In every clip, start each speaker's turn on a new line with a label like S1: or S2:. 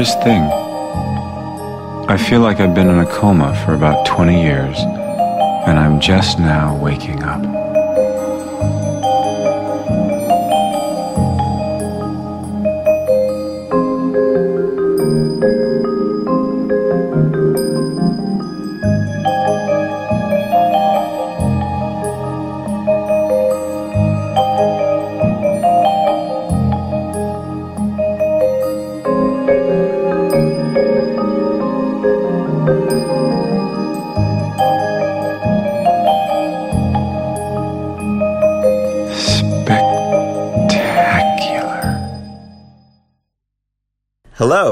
S1: Weirdest thing. I feel like I've been in a coma for about 20 years, and I'm just now waking up.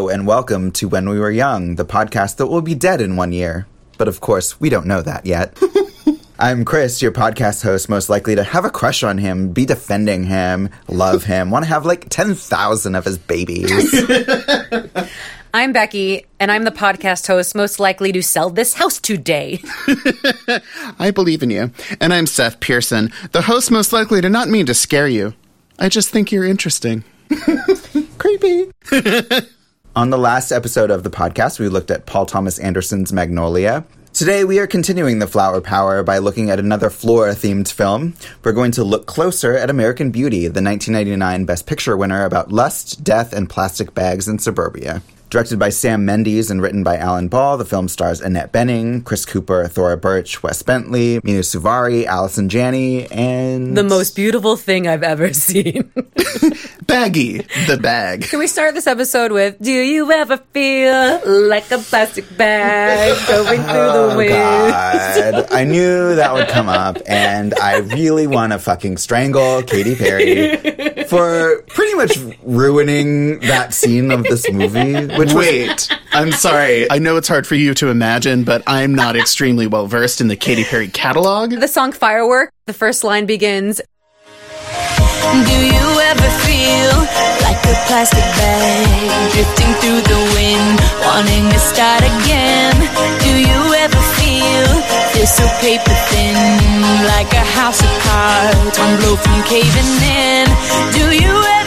S2: Hello, and welcome to When We Were Young, the podcast that will be dead in one year. But of course, we don't know that yet. I'm Chris, your podcast host, most likely to have a crush on him, be defending him, love him, want to have like 10,000 of his babies.
S3: I'm Becky, and I'm the podcast host most likely to sell this house today.
S4: I believe in you. And I'm Seth Pearson, the host most likely to not mean to scare you. I just think you're interesting.
S2: Creepy. On the last episode of the podcast, we looked at Paul Thomas Anderson's Magnolia. Today, we are continuing the flower power by looking at another flora themed film. We're going to look closer at American Beauty, the 1999 Best Picture winner about lust, death, and plastic bags in suburbia. Directed by Sam Mendes and written by Alan Ball, the film stars Annette Bening, Chris Cooper, Thora Birch, Wes Bentley, Mena Suvari, Allison Janney, and
S3: The most beautiful thing I've ever seen.
S4: Baggy, the bag.
S3: Can we start this episode with Do you ever feel like a plastic bag going through the
S2: Oh
S3: wind?
S2: God! I knew that would come up, and I really want to fucking strangle Katy Perry for pretty much ruining that scene of this movie. Which was
S4: Wait, I'm sorry. I know it's hard for you to imagine, but I'm not extremely well versed in the Katy Perry catalog.
S3: The song Firework, the first line begins
S5: Do you ever feel like a plastic bag drifting through the wind, wanting to start again? Do you ever feel this so paper thin, like a house of cards, one blow from caving in? Do you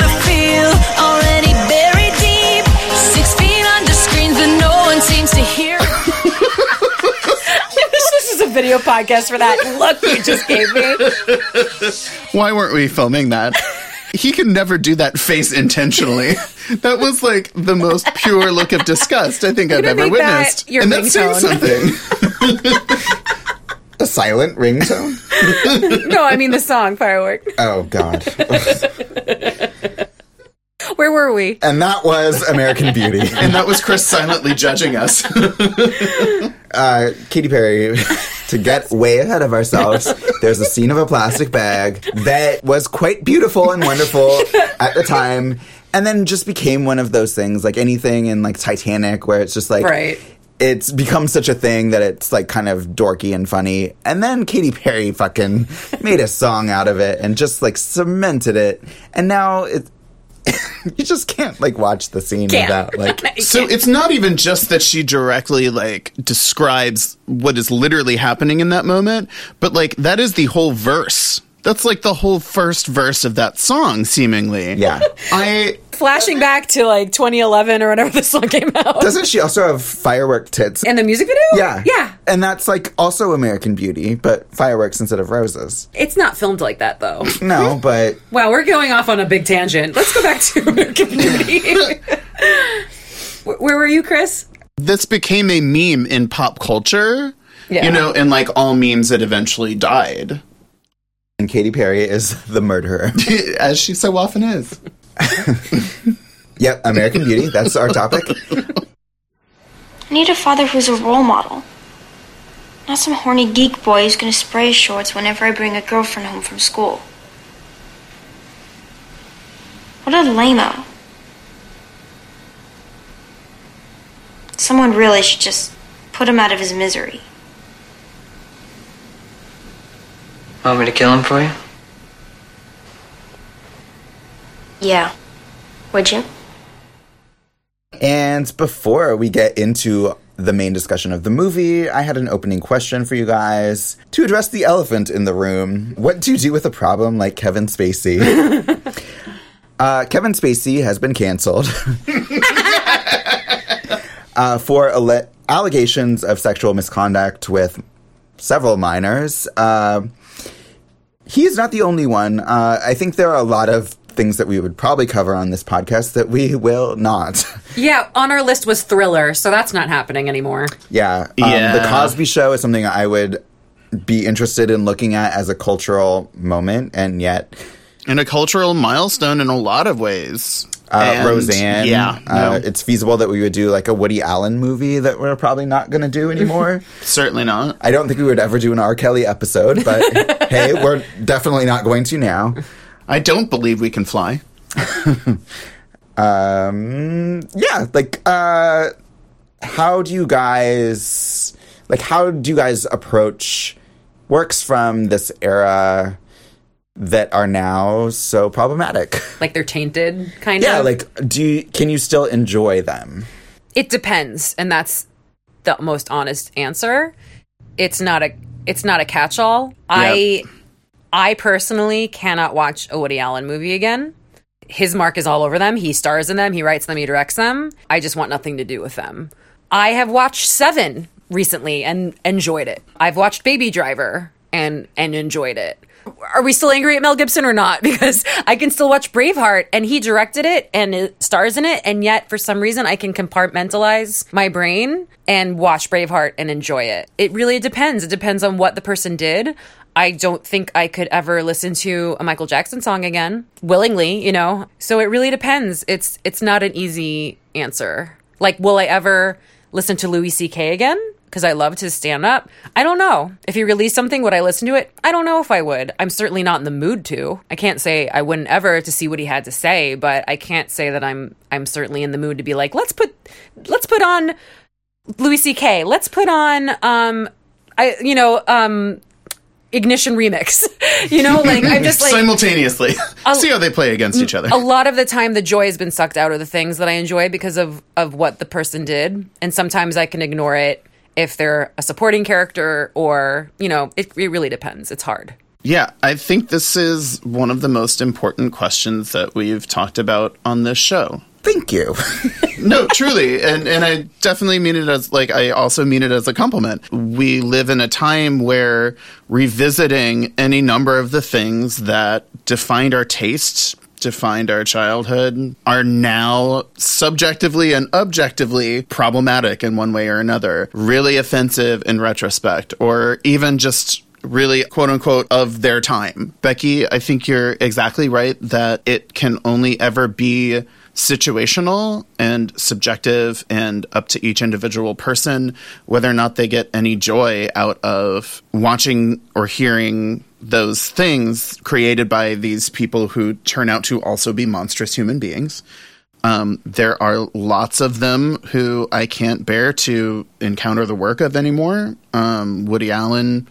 S3: video podcast for that look you just gave me.
S4: Why weren't we filming that? He can never do that face intentionally. That was like the most pure look of disgust I think I've ever
S3: make that
S4: witnessed.
S3: your
S4: and that's saying
S3: ringtone.
S4: something.
S2: a silent ringtone.
S3: No, I mean the song Firework.
S2: Oh God!
S3: Where were we?
S2: And that was American Beauty.
S4: and that was Chris silently judging us.
S2: Uh, Katy Perry. To get way ahead of ourselves, there's a scene of a plastic bag that was quite beautiful and wonderful at the time, and then just became one of those things, like anything in like Titanic, where it's just like
S3: Right.
S2: it's become such a thing that it's like kind of dorky and funny. And then Katy Perry fucking made a song out of it and just like cemented it. And now it you just can't like watch the scene
S3: Can't.
S2: without like
S4: So it's not even just that she directly like describes what is literally happening in that moment, but like that is the whole verse. That's like the whole first verse of that song, seemingly.
S2: yeah.
S4: I
S3: Flashing back to like 2011 or whenever this song came out.
S2: Doesn't she also have firework tits?
S3: And the music video?
S2: yeah.
S3: Yeah.
S2: And that's like also American Beauty, but fireworks instead of roses.
S3: It's not filmed like that though.
S2: No, but
S3: Wow, we're going off on a big tangent. Let's go back to American Beauty. Where where were you, Chris?
S4: this became a meme in pop culture.
S3: Yeah.
S4: You know, and like all memes that eventually died.
S2: And Katy Perry is the murderer.
S4: As she so often is.
S2: yep, American Beauty, that's our topic.
S6: I need a father who's a role model. Not some horny geek boy who's gonna spray his shorts whenever I bring a girlfriend home from school. What a lame-o. Someone really should just put him out of his misery.
S7: Want me to kill him for you?
S6: Yeah. Would you?
S2: And before we get into the main discussion of the movie, I had an opening question for you guys to address the elephant in the room. What do you do with a problem like Kevin Spacey? uh, Kevin Spacey has been canceled. uh, for alle- allegations of sexual misconduct with several minors. Uh, he's not the only one. Uh, I think there are a lot of things that we would probably cover on this podcast that we will not.
S3: Yeah, on our list was Thriller, so that's not happening anymore.
S2: yeah. Um,
S4: Yeah.
S2: The Cosby Show is something I would be interested in looking at as a cultural moment, and yet
S4: And a cultural milestone in a lot of ways.
S2: Uh, Roseanne.
S4: Yeah.
S2: uh,
S4: no,
S2: it's feasible that we would do like a Woody Allen movie that we're probably not going to do anymore.
S4: certainly not.
S2: I don't think we would ever do an R. Kelly episode, but hey, we're definitely not going to now.
S4: I don't believe we can fly.
S2: Um, yeah, like, uh, how do you guys, like, how do you guys approach works from this era that are now so problematic?
S3: Like they're tainted, kind
S2: Yeah,
S3: of.
S2: Yeah, like, do you, can you still enjoy them?
S3: it depends, and that's the most honest answer. It's not a it's not a catch-all. I I personally cannot watch a Woody Allen movie again. His mark is all over them. He stars in them, he writes them, he directs them. I just want nothing to do with them. I have watched 7 recently and enjoyed it. I've watched Baby Driver and and enjoyed it. Are we still angry at Mel Gibson or not? Because I can still watch Braveheart and he directed it and it stars in it, and yet for some reason I can compartmentalize my brain and watch Braveheart and enjoy it. It really depends. It depends on what the person did. I don't think I could ever listen to a Michael Jackson song again willingly, you know. So it really depends. It's it's not an easy answer. Like, will I ever listen to Louis C.K. again? Because I loved his stand up. I don't know. If he released something, would I listen to it? I don't know if I would. I'm certainly not in the mood to. I can't say I wouldn't ever to see what he had to say, but I can't say that I'm I'm certainly in the mood to be like, let's put let's put on Louis C.K. Let's put on um I you know, um ignition remix. you know, like I'm just like
S4: Simultaneously. See how they play against each other.
S3: a lot of the time the joy has been sucked out of the things that I enjoy because of of what the person did, and sometimes I can ignore it if they're a supporting character or you know it, it really depends. It's hard.
S4: Yeah, I think this is one of the most important questions that we've talked about on this show.
S2: Thank you.
S4: No, truly, and and I definitely mean it as like I also mean it as a compliment. We live in a time where revisiting any number of the things that defined our tastes, defined our childhood, are now subjectively and objectively problematic in one way or another, really offensive in retrospect, or even just really quote unquote of their time. Becky, I think you're exactly right that it can only ever be situational and subjective and up to each individual person whether or not they get any joy out of watching or hearing those things created by these people who turn out to also be monstrous human beings. Um, there are lots of them who I can't bear to encounter the work of anymore. Um, Woody Allen,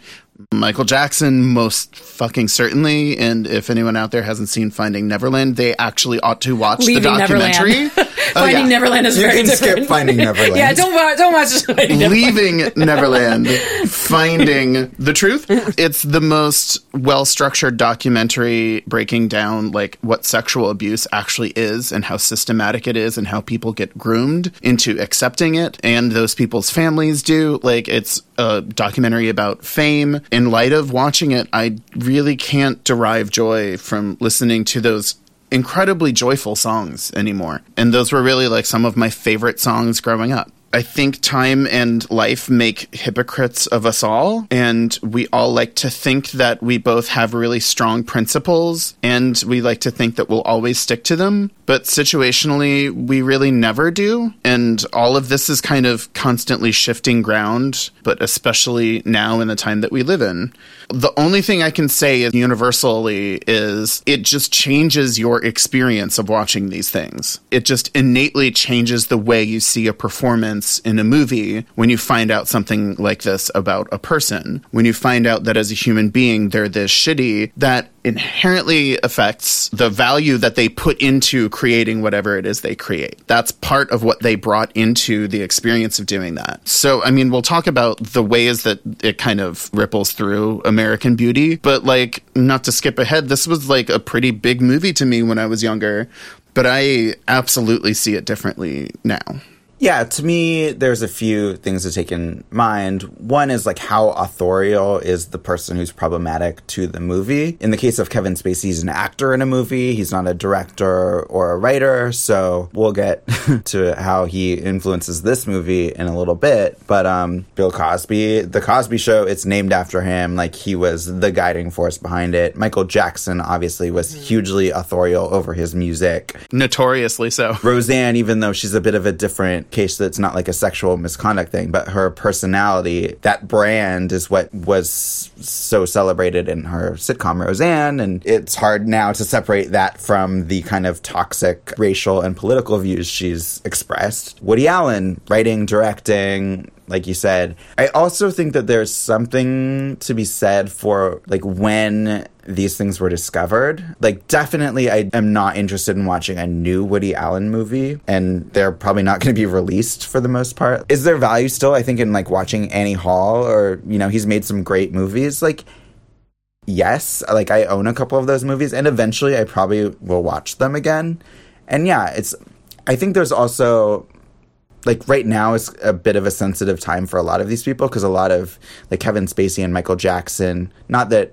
S4: Michael Jackson, most fucking certainly. And if anyone out there hasn't seen Finding Neverland, they actually ought to watch
S3: Leaving
S4: the documentary. Oh,
S3: Finding
S4: yeah.
S3: Neverland is
S2: You
S3: very
S2: can skip. Finding Neverland.
S3: yeah, don't watch, don't watch Finding.
S4: Leaving Neverland, finding the truth. It's the most well structured documentary breaking down like what sexual abuse actually is and how systematic it is and how people get groomed into accepting it and those people's families do. Like it's a documentary about fame. In light of watching it, I really can't derive joy from listening to those incredibly joyful songs anymore. And those were really like some of my favorite songs growing up. I think time and life make hypocrites of us all, and we all like to think that we both have really strong principles, and we like to think that we'll always stick to them. But situationally, we really never do. And all of this is kind of constantly shifting ground, but especially now in the time that we live in. The only thing I can say is universally is it just changes your experience of watching these things. It just innately changes the way you see a performance in a movie when you find out something like this about a person. When you find out that as a human being, they're this shitty, that inherently affects the value that they put into creating whatever it is they create. That's part of what they brought into the experience of doing that. So, I mean, we'll talk about the ways that it kind of ripples through American Beauty, but like, not to skip ahead, this was like a pretty big movie to me when I was younger, but I absolutely see it differently now.
S2: Yeah, to me, there's a few things to take in mind. One is like how authorial is the person who's problematic to the movie. In the case of Kevin Spacey, he's an actor in a movie, he's not a director or a writer. So we'll get to how he influences this movie in a little bit. But um, Bill Cosby, The Cosby Show, it's named after him. Like he was the guiding force behind it. Michael Jackson obviously was hugely authorial over his music.
S4: Notoriously so.
S2: Roseanne, even though she's a bit of a different case that's not like a sexual misconduct thing, but her personality, that brand is what was so celebrated in her sitcom Roseanne. And it's hard now to separate that from the kind of toxic racial and political views she's expressed. Woody Allen, writing, directing, like you said. I also think that there's something to be said for like when these things were discovered. Like, definitely, I am not interested in watching a new Woody Allen movie, and they're probably not going to be released for the most part. Is there value still, I think, in like watching Annie Hall or, you know, he's made some great movies? Like, yes, like I own a couple of those movies, and eventually I probably will watch them again. And yeah, it's, I think there's also like right now is a bit of a sensitive time for a lot of these people because a lot of like Kevin Spacey and Michael Jackson, not that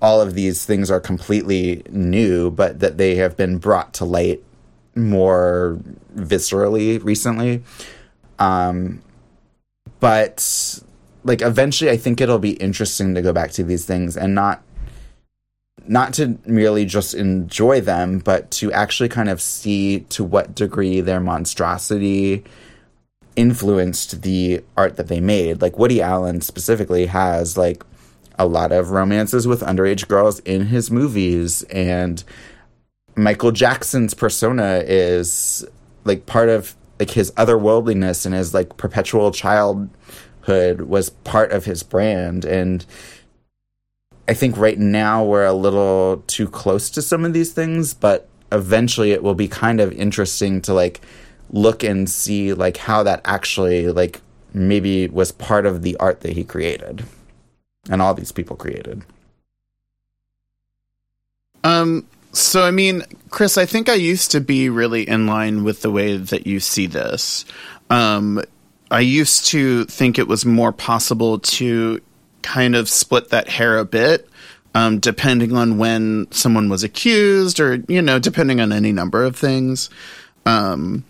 S2: all of these things are completely new, but that they have been brought to light more viscerally recently. Um, but like eventually, I think it'll be interesting to go back to these things and not not to merely just enjoy them, but to actually kind of see to what degree their monstrosity influenced the art that they made. Like Woody Allen specifically has like a lot of romances with underage girls in his movies and Michael Jackson's persona is like part of like his otherworldliness and his like perpetual childhood was part of his brand and I think right now we're a little too close to some of these things but eventually it will be kind of interesting to like look and see like how that actually like maybe was part of the art that he created and all these people created.
S4: Um so I mean, Chris, I think I used to be really in line with the way that you see this. Um I used to think it was more possible to kind of split that hair a bit um, depending on when someone was accused or you know depending on any number of things um,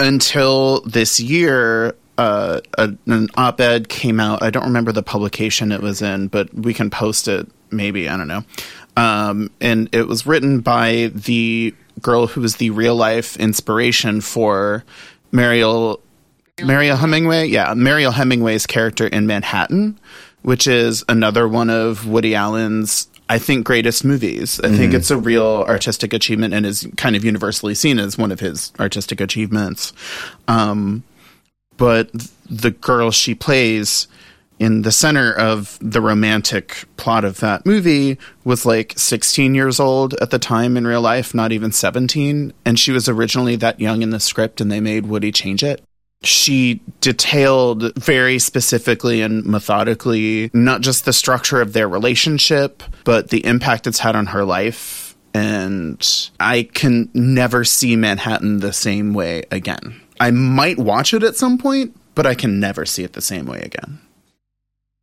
S4: until this year, uh, a, an op ed came out. I don't remember the publication it was in, but we can post it maybe. I don't know. Um, and it was written by the girl who was the real life inspiration for Mariel. Mariel Hemingway, yeah, Mariel Hemingway's character in Manhattan, which is another one of Woody Allen's I think greatest movies. I mm-hmm. think it's a real artistic achievement and is kind of universally seen as one of his artistic achievements. Um, but the girl she plays in the center of the romantic plot of that movie was like 16 years old at the time in real life, not even 17. And she was originally that young in the script, and they made Woody change it she detailed very specifically and methodically not just the structure of their relationship, but the impact it's had on her life. And I can never see Manhattan the same way again. I might watch it at some point, but I can never see it the same way again.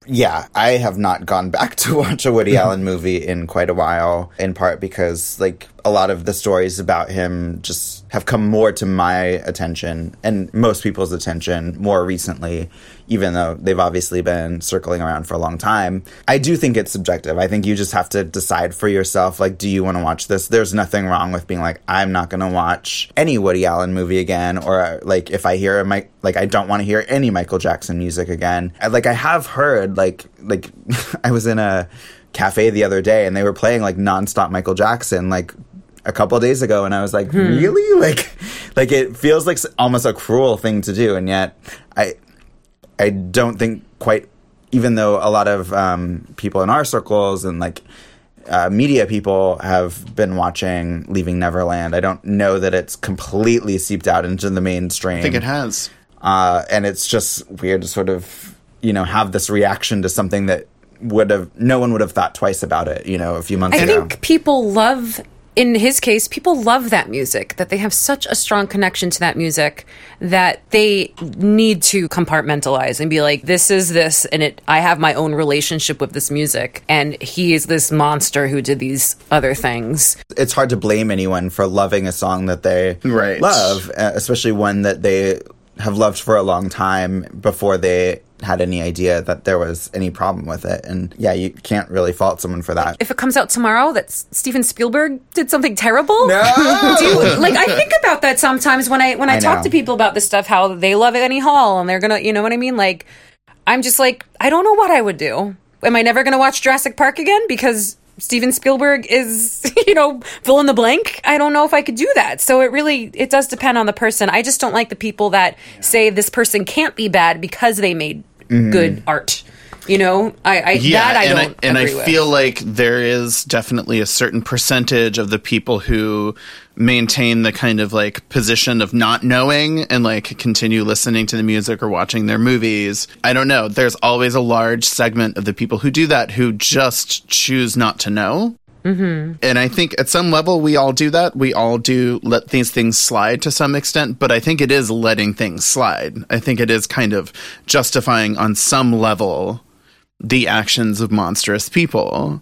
S2: Yeah, I have not gone back to watch a Woody Allen movie in quite a while, in part because, like, a lot of the stories about him just have come more to my attention and most people's attention more recently, even though they've obviously been circling around for a long time. I do think it's subjective. I think you just have to decide for yourself, like, do you want to watch this? There's nothing wrong with being like, I'm not going to watch any Woody Allen movie again, or like, if I hear a Mike, like, I don't want to hear any Michael Jackson music again. Like, I have heard, like, like, I was in a cafe the other day and they were playing like nonstop Michael Jackson, like a couple days ago, and I was like, hmm. really? Like, like it feels like almost a cruel thing to do, and yet I, I don't think quite. Even though a lot of um, people in our circles and like uh, media people have been watching Leaving Neverland, I don't know that it's completely seeped out into the mainstream.
S4: I think it has,
S2: uh, and it's just weird to sort of you know have this reaction to something that would have no one would have thought twice about it you know a few months
S3: I
S2: ago.
S3: I think people love in his case, people love that music, that they have such a strong connection to that music that they need to compartmentalize and be like, this is this, and it, I have my own relationship with this music, and he is this monster who did these other things.
S2: It's hard to blame anyone for loving a song that they
S4: Right.
S2: love, uh, especially one that they have loved for a long time before they had any idea that there was any problem with it. And yeah, you can't really fault someone for that.
S3: If it comes out tomorrow that Steven Spielberg did something terrible,
S2: No!
S3: do you, like I think about that sometimes when I when I,
S2: I
S3: talk
S2: know.
S3: to people about this stuff, how they love Annie Hall and they're gonna, you know what I mean? Like, I'm just like, I don't know what I would do. Am I never gonna watch Jurassic Park again because Steven Spielberg is, you know, fill in the blank? I don't know if I could do that. So it really it does depend on the person. I just don't like the people that say this person can't be bad because they made mm-hmm. good art. You know, I, I that I
S4: and
S3: don't
S4: I, and I
S3: with.
S4: feel like there is definitely a certain percentage of the people who maintain the kind of like position of not knowing and like continue listening to the music or watching their movies. I don't know. There's always a large segment of the people who do that who just choose not to know. Mm-hmm. And I think at some level we all do that. We all do let these things slide to some extent, but I think it is letting things slide. I think it is kind of justifying on some level the actions of monstrous people.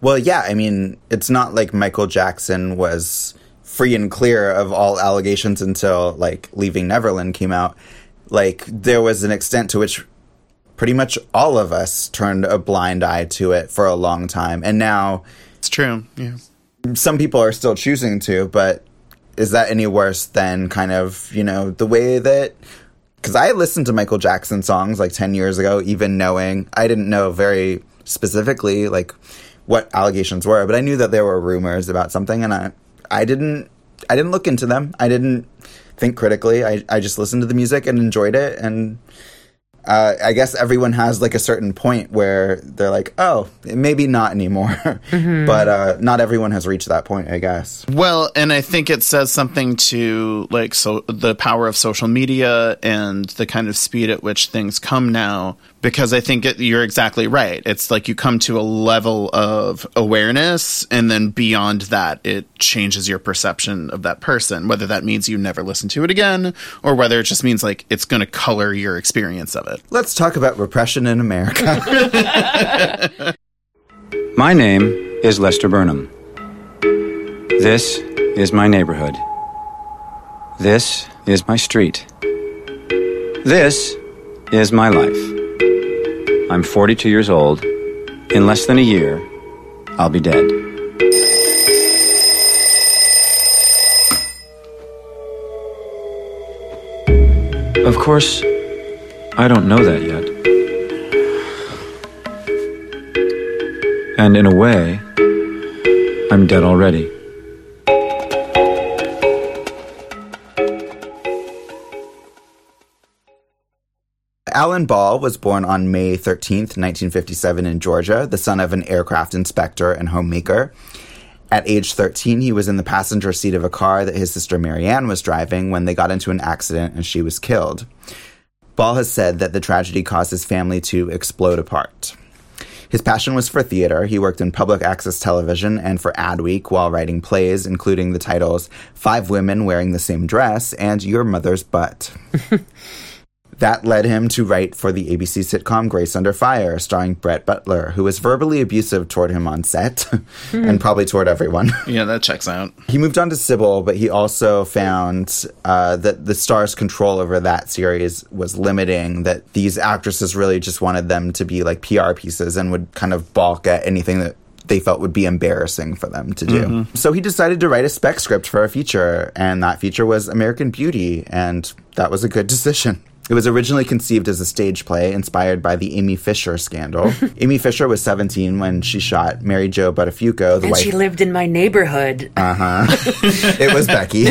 S2: Well, yeah, I mean, it's not like Michael Jackson was free and clear of all allegations until like Leaving Neverland came out. Like there was an extent to which pretty much all of us turned a blind eye to it for a long time. And now
S4: It's true. Yeah.
S2: some people are still choosing to, but is that any worse than kind of, you know, the way that because I listened to Michael Jackson songs like 10 years ago, even knowing I didn't know very specifically like what allegations were, but I knew that there were rumors about something and I, I didn't, I didn't look into them. I didn't think critically. I, I just listened to the music and enjoyed it. And, uh, I guess everyone has like a certain point where they're like, oh, maybe not anymore. but, uh, not everyone has reached that point, I guess.
S4: Well, and I think it says something to like so the power of social media and the kind of speed at which things come now. Because I think it, you're exactly right. It's like you come to a level of awareness, and then beyond that, it changes your perception of that person. Whether that means you never listen to it again, or whether it just means like it's going to color your experience of it.
S2: Let's talk about repression in America.
S1: My name is Lester Burnham. This is my neighborhood. This is my street. This is my life. I'm 42 years old. In less than a year, I'll be dead. Of course, I don't know that yet. And in a way, I'm dead already.
S2: Alan Ball was born on May 13th, 1957, in Georgia, the son of an aircraft inspector and homemaker. At age 13, he was in the passenger seat of a car that his sister Marianne was driving when they got into an accident and she was killed. Ball has said that the tragedy caused his family to explode apart. His passion was for theater. He worked in public access television and for Adweek while writing plays, including the titles Five Women Wearing the Same Dress and Your Mother's Butt. That led him to write for the ABC sitcom Grace Under Fire, starring Brett Butler, who was verbally abusive toward him on set and probably toward everyone.
S4: Yeah, that checks out.
S2: he moved on to Cybill, but he also found uh, that the star's control over that series was limiting, that these actresses really just wanted them to be like PR pieces and would kind of balk at anything that they felt would be embarrassing for them to do. So he decided to write a spec script for a feature, and that feature was American Beauty, and that was a good decision. It was originally conceived as a stage play inspired by the Amy Fisher scandal. Amy Fisher was 17 when she shot Mary Jo Buttafuoco, the
S3: and
S2: wife.
S3: she lived in my neighborhood. Uh huh.
S2: it was Becky.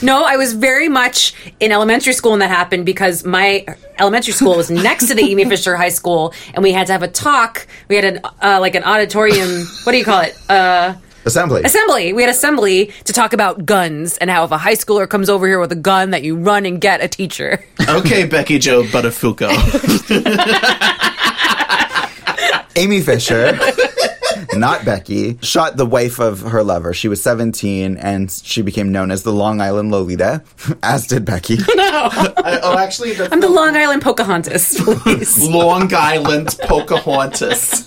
S3: No, I was very much in elementary school when that happened because my elementary school was next to the Amy Fisher High School, and we had to have a talk. We had an uh, like an auditorium. What do you call it? Uh,
S2: Assembly.
S3: assembly. We had assembly to talk about guns and how if a high schooler comes over here with a gun, that you run and get a teacher.
S4: Okay, Becky Joe Buttafuoco.
S2: Amy Fisher, not Becky, shot the wife of her lover. She was 17 and she became known as the Long Island Lolita, as did Becky. No.
S4: I- oh, actually, that's
S3: I'm the Long Island Pocahontas, please.
S4: Long Island Pocahontas.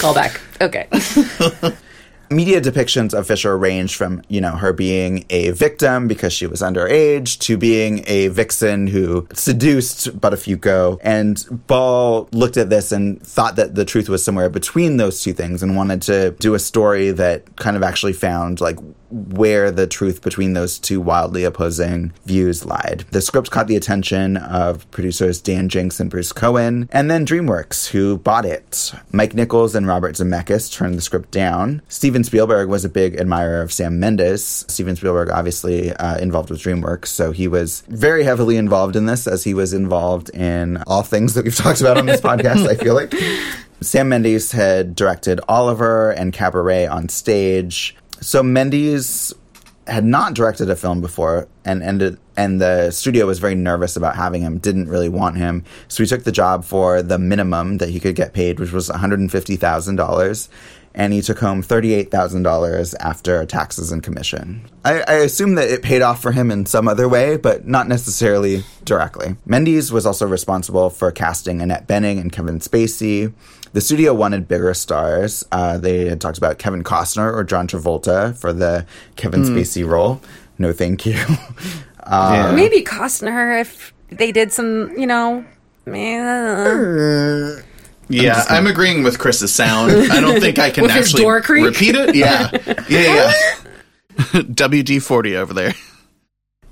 S3: Call back. Okay.
S2: Media depictions of Fisher range from, you know, her being a victim because she was underage to being a vixen who seduced Buttafuoco. And Ball looked at this and thought that the truth was somewhere between those two things and wanted to do a story that kind of actually found like where the truth between those two wildly opposing views lied. The script caught the attention of producers Dan Jinks and Bruce Cohen, and then DreamWorks, who bought it. Mike Nichols and Robert Zemeckis turned the script down. Steven Spielberg was a big admirer of Sam Mendes. Steven Spielberg, obviously uh, involved with DreamWorks, so he was very heavily involved in this, as he was involved in all things that we've talked about on this podcast, I feel like. Sam Mendes had directed Oliver and Cabaret on stage. So Mendes had not directed a film before and ended and the studio was very nervous about having him didn't really want him so he took the job for the minimum that he could get paid which was $150000 and he took home $38,000 after taxes and commission. I, I, assume that it paid off for him in some other way, but not necessarily directly. Mendes was also responsible for casting Annette Bening and Kevin Spacey. The studio wanted bigger stars. Uh, they had talked about Kevin Costner or John Travolta for the Kevin Spacey role. No, thank you. Uh,
S3: Maybe Costner if they did some, you know, man.
S4: Yeah, I'm agreeing with Chris's sound. I don't think I can
S3: With his
S4: actually
S3: door creak?
S4: repeat it. Yeah, yeah, yeah. WD forty over there.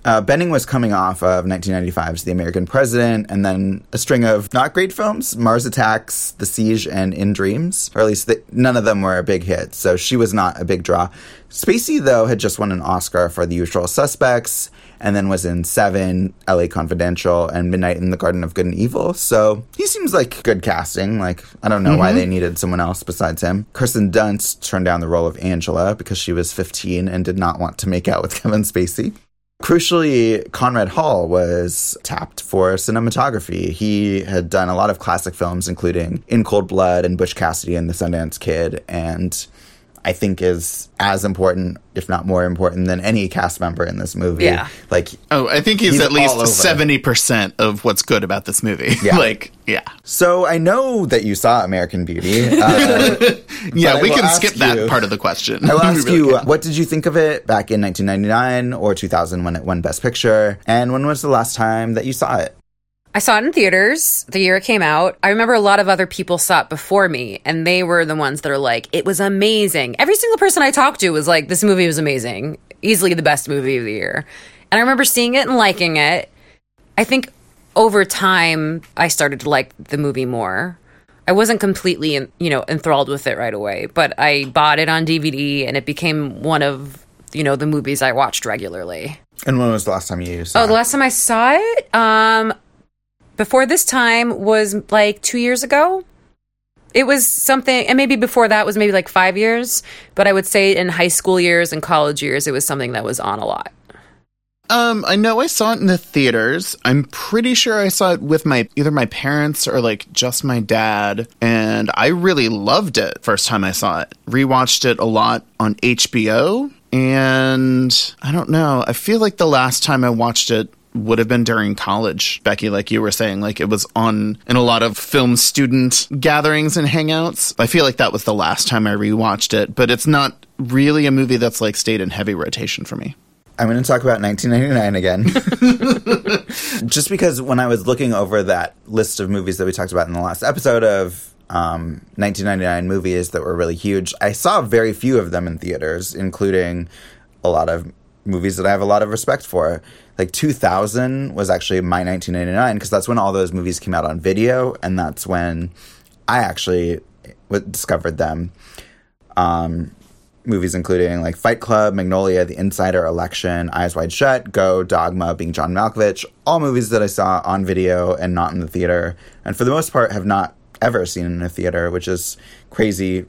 S2: Uh, Bening was coming off of 1995's The American President, and then a string of not great films: Mars Attacks, The Siege, and In Dreams. Or at least the, none of them were a big hit, so she was not a big draw. Spacey, though, had just won an Oscar for The Usual Suspects, and then was in Seven, L.A. Confidential, and Midnight in the Garden of Good and Evil. So he seems like good casting. Like I don't know why they needed someone else besides him. Kirsten Dunst turned down the role of Angela because she was 15 and did not want to make out with Kevin Spacey. Crucially, Conrad Hall was tapped for cinematography. He had done a lot of classic films, including In Cold Blood and Butch Cassidy and the Sundance Kid, and I think is as important, if not more important, than any cast member in this movie.
S3: Yeah.
S2: Like,
S4: Oh, I think he's,
S2: He's
S4: at least seventy percent of what's good about this movie.
S2: Yeah.
S4: like, yeah,
S2: so I know that you saw American Beauty. Uh,
S4: yeah. We can
S2: ask
S4: skip that part of the question.
S2: I will ask
S4: really
S2: you,
S4: can.
S2: what did you think of it back in 1999 or 2000 when it won Best Picture? And when was the last time that you saw it?
S3: I saw it in theaters the year it came out. I remember a lot of other people saw it before me, and they were the ones that are like, it was amazing. Every single person I talked to was like, this movie was amazing. Easily the best movie of the year. And I remember seeing it and liking it. I think over time, I started to like the movie more. I wasn't completely, you know, enthralled with it right away, but I bought it on DVD, and it became one of, you know, the movies I watched regularly.
S2: And when was the last time you saw
S3: Oh, the last time I saw it, um, before this time was like two years ago. It was something, and maybe before that was maybe like five years. But I would say in high school years and college years, it was something that was on a lot.
S4: Um, I know I saw it in the theaters. I'm pretty sure I saw it with my either my parents or like just my dad, and I really loved it first time I saw it. Rewatched it a lot on HBO, and I don't know. I feel like the last time I watched it would have been during college, Becky, like you were saying, like it was on in a lot of film student gatherings and hangouts. I feel like that was the last time I rewatched it, but it's not really a movie that's like stayed in heavy rotation for me.
S2: I'm going to talk about 1999 again. Just because when I was looking over that list of movies that we talked about in the last episode of um, 1999 movies that were really huge, I saw very few of them in theaters, including a lot of movies that I have a lot of respect for. Like 2000 was actually my 1999 because that's when all those movies came out on video, and that's when I actually w- discovered them. Um, movies including like Fight Club, Magnolia, The Insider, Election, Eyes Wide Shut, Go, Dogma, Being John Malkovich, all movies that I saw on video and not in the theater, and for the most part have not ever seen in a theater, which is crazy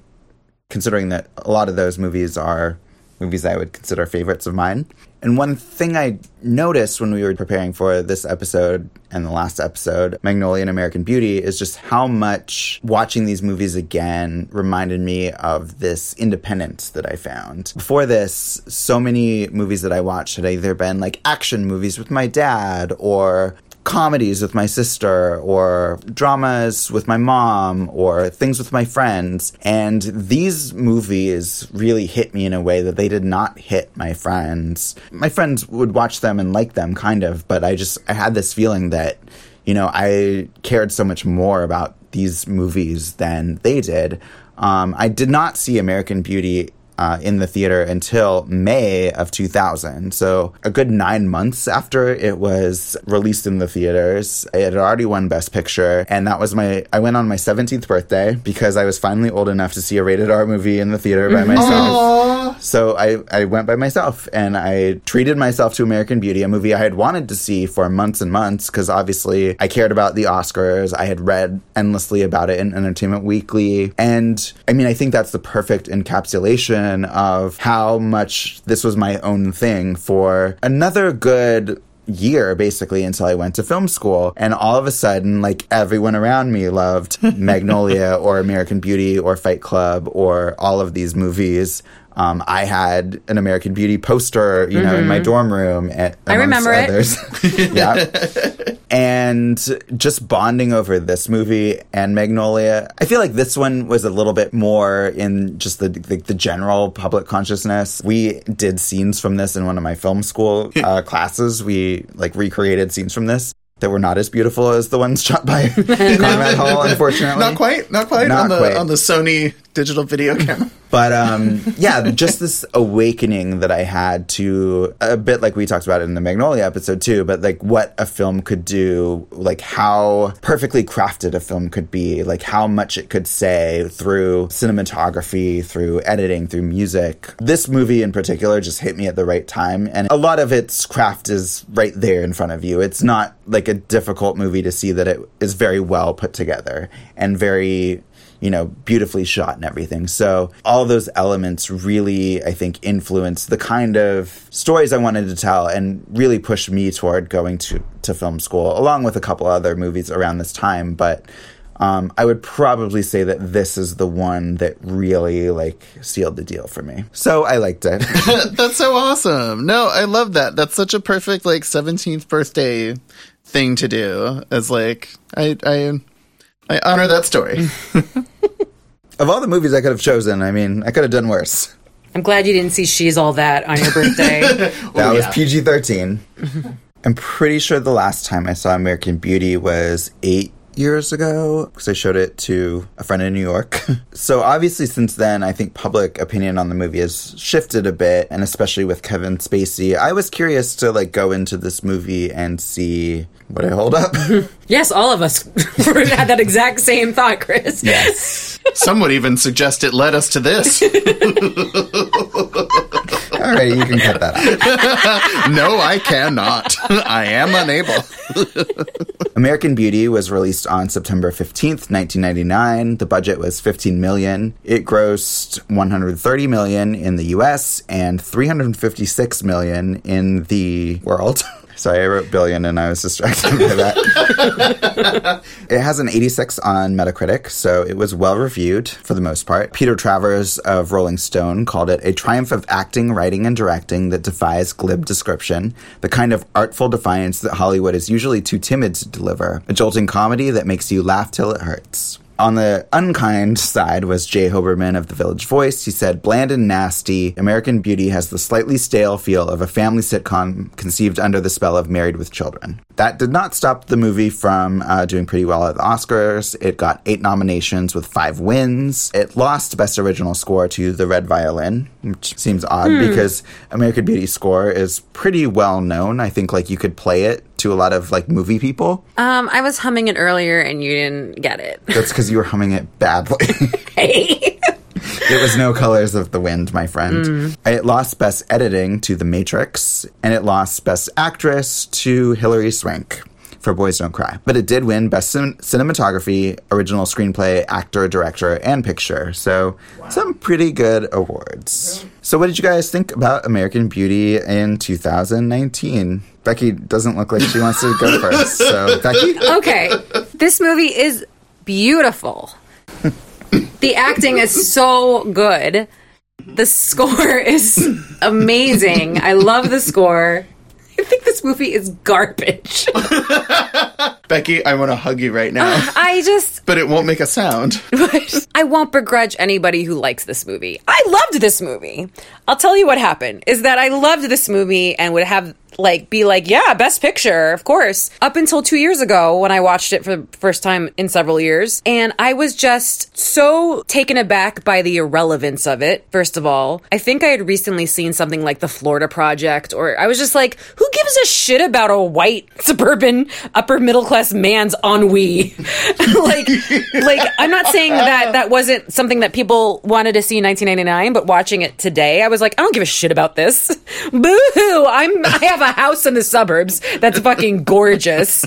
S2: considering that a lot of those movies are movies I would consider favorites of mine. And one thing I noticed when we were preparing for this episode and the last episode, Magnolia and American Beauty, is just how much watching these movies again reminded me of this independence that I found. Before this, so many movies that I watched had either been like action movies with my dad or comedies with my sister or dramas with my mom or things with my friends. And these movies really hit me in a way that they did not hit my friends. My friends would watch them and like them kind of, but I just I had this feeling that you know, I cared so much more about these movies than they did. Um, I did not see American Beauty uh, in the theater until May of 2000. So, a good nine months after it was released in the theaters, it had already won Best Picture. And that was my, I went on my 17th birthday because I was finally old enough to see a rated R movie in the theater by myself. So, I, I went by myself and I treated myself to American Beauty, a movie I had wanted to see for months and months because obviously I cared about the Oscars. I had read endlessly about it in Entertainment Weekly. And I mean, I think that's the perfect encapsulation of how much this was my own thing for another good year basically until I went to film school. And all of a sudden, like everyone around me loved Magnolia or American Beauty or Fight Club or all of these movies. Um, I had an American Beauty poster, you know, in my dorm room. a-
S3: I remember it.
S2: yeah. And just bonding over this movie and Magnolia. I feel like this one was a little bit more in just the the, the general public consciousness. We did scenes from this in one of my film school uh, classes. We like recreated scenes from this that were not as beautiful as the ones shot by Conrad Hall, unfortunately.
S4: Not quite, not quite
S2: Not
S4: on the
S2: quite.
S4: on the Sony digital video camera.
S2: But um, yeah, just this awakening that I had to a bit like we talked about in the Magnolia episode too, but like what a film could do, like how perfectly crafted a film could be, like how much it could say through cinematography, through editing, through music. This movie in particular just hit me at the right time, and a lot of its craft is right there in front of you. It's not like a difficult movie to see that it is very well put together and very you know, beautifully shot and everything. So all those elements really, I think, influenced the kind of stories I wanted to tell and really pushed me toward going to, to film school, along with a couple other movies around this time. But um, I would probably say that this is the one that really like sealed the deal for me. So I liked it.
S4: That's so awesome. No, I love that. That's such a perfect like 17th birthday thing to do. As like I I I honor that story.
S2: of all the movies I could have chosen, I mean, I could have done worse.
S3: I'm glad you didn't see She's All That on your birthday.
S2: That oh, was PG 13. I'm pretty sure the last time I saw American Beauty was eight years ago because I showed it to a friend in New York. so, obviously, since then, I think public opinion on the movie has shifted a bit, and especially with Kevin Spacey. I was curious to like go into this movie and see what I hold up.
S3: yes, all of us had that exact same thought, Chris.
S2: yes.
S4: Some would even suggest it led us to this.
S2: All right, you can cut that out.
S4: no, I cannot. I am unable.
S2: American Beauty was released on September 15th, 1999. The budget was 15 million. It grossed 130 million in the US and 356 million in the world. Sorry, I wrote billion and I was distracted by that. it has an 86 on Metacritic, so it was well reviewed for the most part. Peter Travers of Rolling Stone called it a triumph of acting, writing, and directing that defies glib description, the kind of artful defiance that Hollywood is usually too timid to deliver, a jolting comedy that makes you laugh till it hurts. On the unkind side was Jay Hoberman of The Village Voice. He said, Bland and nasty, American Beauty has the slightly stale feel of a family sitcom conceived under the spell of Married with Children. That did not stop the movie from uh, doing pretty well at the Oscars. It got eight nominations with five wins. It lost Best Original Score to The Red Violin, which seems odd because American Beauty score is pretty well known. I think like you could play it to a lot of like movie people.
S3: Um, I was humming it earlier and you didn't get it.
S2: That's because you were humming it badly. It was no colors of the wind, my friend. Mm. It lost best editing to The Matrix, and it lost best actress to Hilary Swank for Boys Don't Cry, but it did win Best Cin- Cinematography, Original Screenplay, Actor, Director, and Picture. So some pretty good awards. So what did you guys think about American Beauty in 2019? Becky doesn't look like she wants to go first. So Becky,
S3: Okay, this movie is beautiful. the acting is so good. The score is amazing. I love the score. I think this movie is garbage.
S4: Becky, I want to hug you right now,
S3: I just
S4: but it won't make a sound.
S3: I won't begrudge anybody who likes this movie. I loved this movie. I'll tell you what happened is that I loved this movie and would have like be like, yeah, best picture, of course. Up until 2 years ago when I watched it for the first time in several years, and I was just so taken aback by the irrelevance of it. First of all, I think I had recently seen something like The Florida Project or I was just like, who gives a shit about a white suburban upper middle class man's ennui? like like I'm not saying that that wasn't something that people wanted to see in 1999, but watching it today, I was like, I don't give a shit about this. Boo hoo! I'm I have a house in the suburbs that's fucking gorgeous.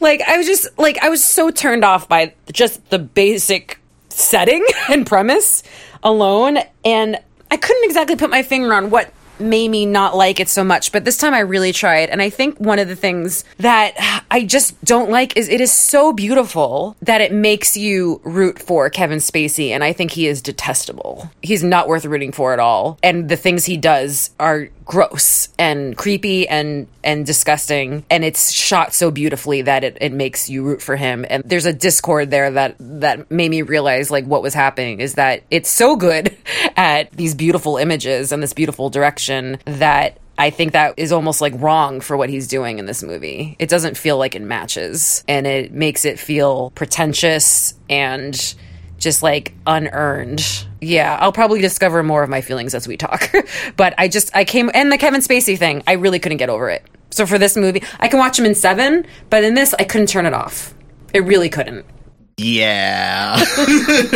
S3: Like I was just like I was so turned off by just the basic setting and premise alone, and I couldn't exactly put my finger on what made me not like it so much, but this time I really tried. And I think one of the things that I just don't like is it is so beautiful that it makes you root for Kevin Spacey. And I think he is detestable. He's not worth rooting for at all. And the things he does are gross and creepy and and disgusting and it's shot so beautifully that it, it makes you root for him and there's a discord there that that made me realize like what was happening is that it's so good at these beautiful images and this beautiful direction that I think that is almost like wrong for what he's doing in this movie. It doesn't feel like it matches and it makes it feel pretentious and just like unearned. Yeah, I'll probably discover more of my feelings as we talk. but I just I came and the Kevin Spacey thing, I really couldn't get over it. So for this movie, I can watch him in 7, but in this I couldn't turn it off. It really couldn't.
S4: Yeah.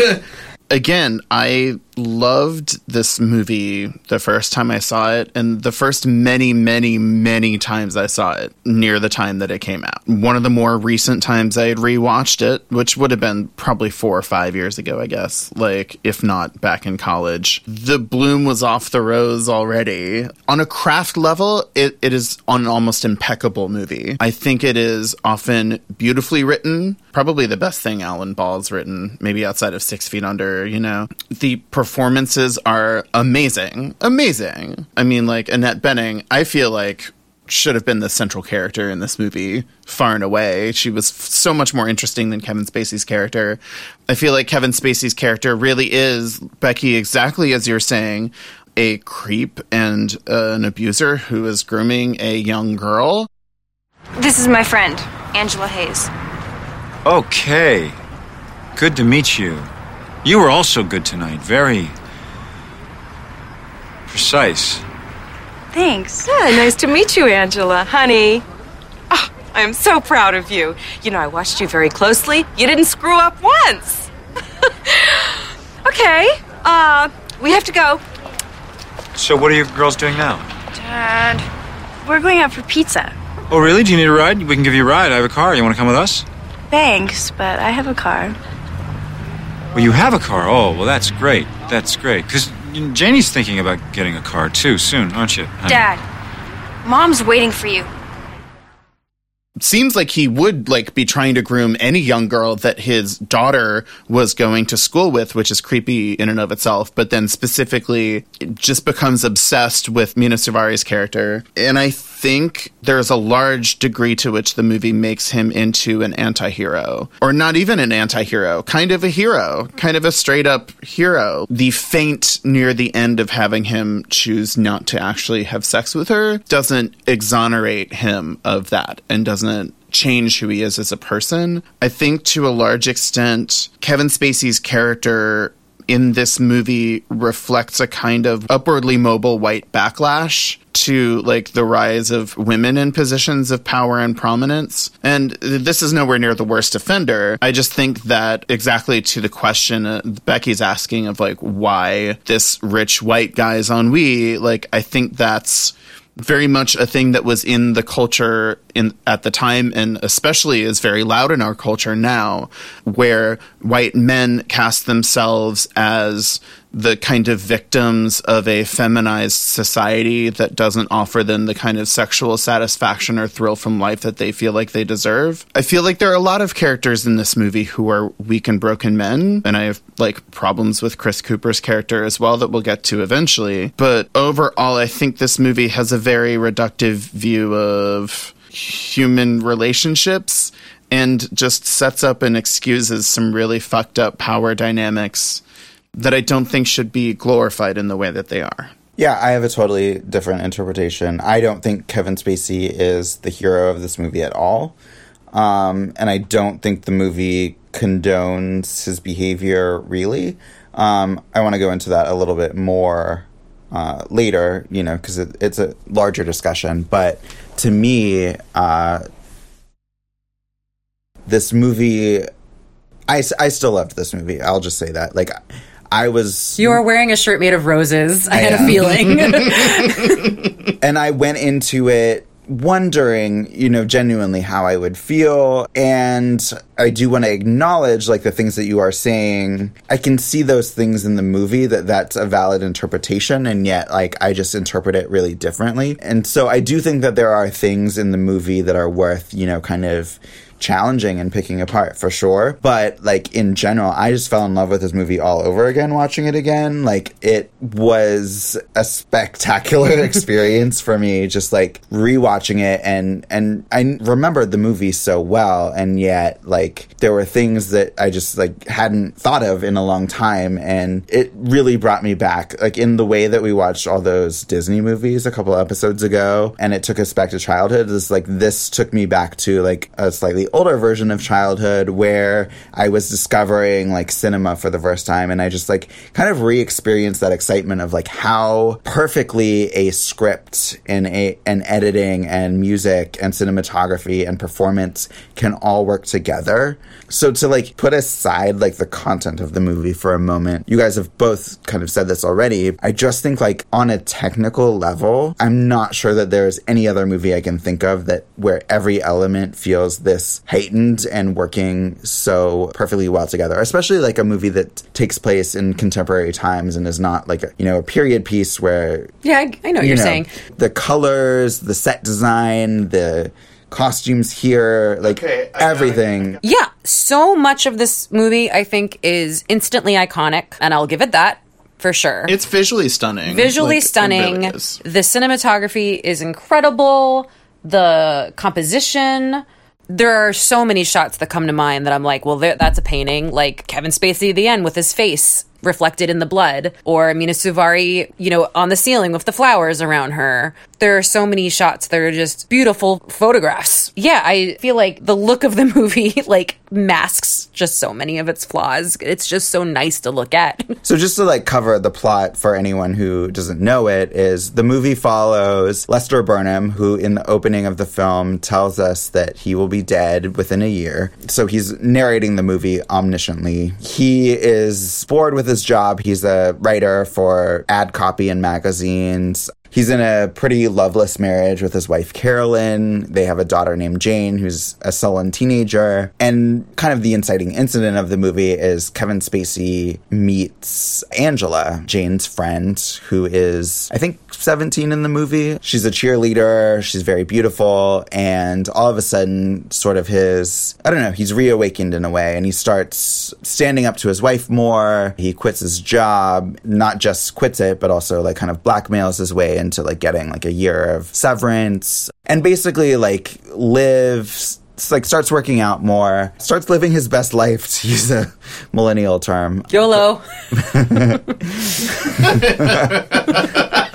S4: Again, I loved this movie the first time I saw it, and the first many, many, many times I saw it near the time that it came out. One of the more recent times I had rewatched it, which would have been probably four or five years ago, I guess, like if not back in college, the bloom was off the rose already. On a craft level, it, it is an almost impeccable movie. I think it is often beautifully written, probably the best thing Alan Ball's written, maybe outside of Six Feet Under, you know. The performances are amazing. Amazing. I mean, like Annette Bening, I feel like should have been the central character in this movie far and away. She was f- so much more interesting than Kevin Spacey's character. I feel like Kevin Spacey's character really is, Becky, exactly as you're saying, a creep and uh, an abuser who is grooming a young girl.
S6: This is my friend, Angela Hayes.
S1: Okay. Good to meet you. You were also good tonight. Very precise.
S8: Thanks. Yeah, nice to meet you, Angela. Honey. Oh, I am so proud of you. You know, I watched you very closely. You didn't screw up once. okay. Uh, we have to go.
S1: So, what are you girls doing now?
S6: Dad, we're going out for pizza.
S1: Oh, really? Do you need a ride? We can give you a ride. I have a car. You want to come with us?
S6: Thanks, but I have a car.
S1: Well, you have a car. Oh, well, that's great. That's great. Because Janie's thinking about getting a car too soon, aren't you? honey?
S6: Dad, Mom's waiting for you.
S4: Seems like he would like be trying to groom any young girl that his daughter was going to school with, which is creepy in and of itself. But then specifically, just becomes obsessed with Mena Suvari's character, and I think there's a large degree to which the movie makes him into an anti-hero or not even an anti-hero kind of a hero kind of a straight up hero the feint near the end of having him choose not to actually have sex with her doesn't exonerate him of that and doesn't change who he is as a person. I think to a large extent, Kevin Spacey's character in this movie reflects a kind of upwardly mobile white backlash to like the rise of women in positions of power and prominence. And this is nowhere near the worst offender. I just think that exactly to the question uh, Becky's asking of like why this rich white guy's ennui, like I think that's very much a thing that was in the culture in at the time and especially is very loud in our culture now where white men cast themselves as the kind of victims of a feminized society that doesn't offer them the kind of sexual satisfaction or thrill from life that they feel like they deserve. I feel like there are a lot of characters in this movie who are weak and broken men, and I have like problems with Chris Cooper's character as well that we'll get to eventually. But overall, I think this movie has a very reductive view of human relationships and just sets up and excuses some really fucked up power dynamics that I don't think should be glorified in the way that they are.
S2: Yeah, I have a totally different interpretation. I don't think Kevin Spacey is the hero of this movie at all. Um, and I don't think the movie condones his behavior really. Um, I want to go into that a little bit more uh, later, you know, because it, it's a larger discussion. But to me, uh, this movie, I, I still loved this movie. I'll just say that. Like, I was.
S3: You are wearing a shirt made of roses. I,
S2: I
S3: had
S2: am.
S3: a feeling.
S2: and I went into it wondering, you know, genuinely how I would feel. And I do want to acknowledge, like, the things that you are saying. I can see those things in the movie that that's a valid interpretation. And yet, like, I just interpret it really differently. And so I do think that there are things in the movie that are worth, you know, kind of challenging and picking apart for sure. But like in general, I just fell in love with this movie all over again watching it again. Like it was a spectacular experience for me just like rewatching it and and I remembered the movie so well and yet like there were things that I just like hadn't thought of in a long time and it really brought me back like in the way that we watched all those Disney movies a couple episodes ago and it took us back to childhood. It's like this took me back to like a slightly older version of childhood where I was discovering like cinema for the first time and I just like kind of re-experienced that excitement of like how perfectly a script and a and editing and music and cinematography and performance can all work together. So to like put aside like the content of the movie for a moment, you guys have both kind of said this already. I just think like on a technical level, I'm not sure that there's any other movie I can think of that where every element feels this heightened and working so perfectly well together, especially like a movie that takes place in contemporary times and is not like a, you know a period piece where
S3: yeah, I, I know what
S2: you
S3: you're
S2: know,
S3: saying.
S2: the colors, the set design, the costumes here, like
S4: Okay, I got it.
S2: everything.
S3: Yeah, so much of this movie I think is instantly iconic, and I'll give it that for sure.
S4: It's visually stunning.
S3: visually
S4: Like,
S3: stunning.
S4: really
S3: the cinematography is incredible. The composition. There are so many shots that come to mind that I'm like, well, that's a painting. Like Kevin Spacey at the end with his face reflected in the blood, or Mena Suvari, you know, on the ceiling with the flowers around her. There are so many shots that are just beautiful photographs. Yeah, I feel like the look of the movie like masks just so many of its flaws. It's just so nice to look at.
S2: So just to like cover the plot for anyone who doesn't know it is the movie follows Lester Burnham who in the opening of the film tells us that he will be dead within a year. So he's narrating the movie omnisciently. He is bored with his job. He's a writer for ad copy and magazines. He's in a pretty loveless marriage with his wife Carolyn. They have a daughter named Jane who's a sullen teenager. And kind of the inciting incident of the movie is Kevin Spacey meets Angela, Jane's friend, who is, I think, 17 in the movie. She's a cheerleader, she's very beautiful, and all of a sudden, sort of his, I don't know, he's reawakened in a way, and he starts standing up to his wife more. He quits his job, not just quits it, but also like kind of blackmails his way into like getting like a year of severance and basically like lives like starts working out more starts living his best life to use a millennial term
S3: YOLO.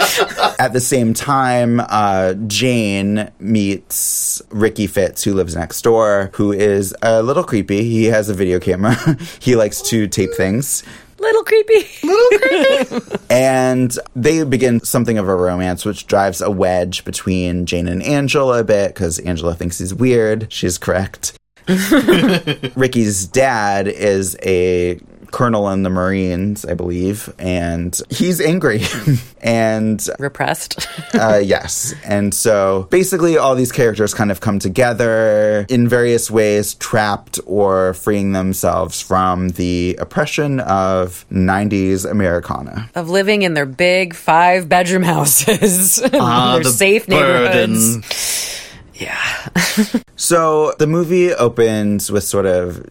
S2: at the same time, uh, Jane meets Ricky Fitts, who lives next door, who is a little creepy. He has a video camera. he likes to tape things.
S3: Little creepy.
S2: Little creepy. and they begin something of a romance, which drives a wedge between Jane and Angela a bit, because Angela thinks he's weird. She's correct. Ricky's dad is a colonel in the Marines, I believe, and he's angry. and
S3: Repressed.
S2: uh, yes. And so basically, all these characters kind of come together in various ways, trapped or freeing themselves from the oppression of 90s Americana.
S3: of living in their big five bedroom houses.
S4: Ah,
S3: their
S4: the
S3: safe neighborhoods.
S4: Yeah.
S2: So the movie opens with sort of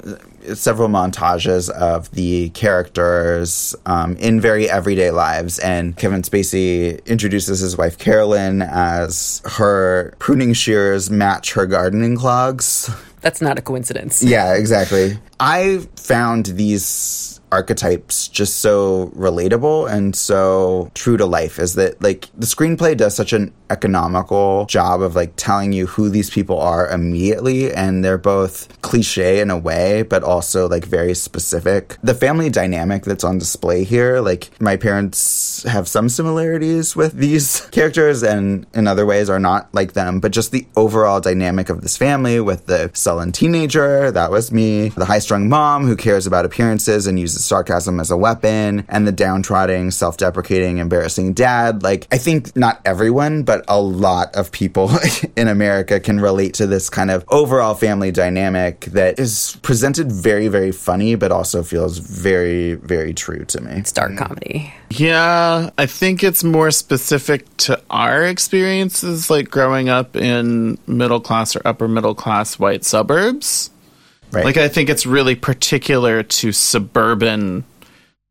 S2: several montages of the characters um, in very everyday lives, and Kevin Spacey introduces his wife Carolyn as her pruning shears match her gardening clogs.
S3: That's not a coincidence.
S2: Yeah, exactly. I found these archetypes just so relatable and so true to life is that like the screenplay does such an economical job of like telling you who these people are immediately and they're both cliche in a way but also like very specific. The family dynamic that's on display here like my parents have some similarities with these characters and in other ways are not like them but just the overall dynamic of this family with the sullen teenager that was me the high-strung mom who cares about appearances and uses sarcasm as a weapon and the downtrodden self-deprecating embarrassing dad like i think not everyone but a lot of people in america can relate to this kind of overall family dynamic that is presented very very funny but also feels very very true to me
S3: It's dark comedy.
S4: Yeah, I think it's more specific to our experiences, like growing up in middle class or upper middle class white suburbs.
S2: Right
S4: Like, I think it's really particular to suburban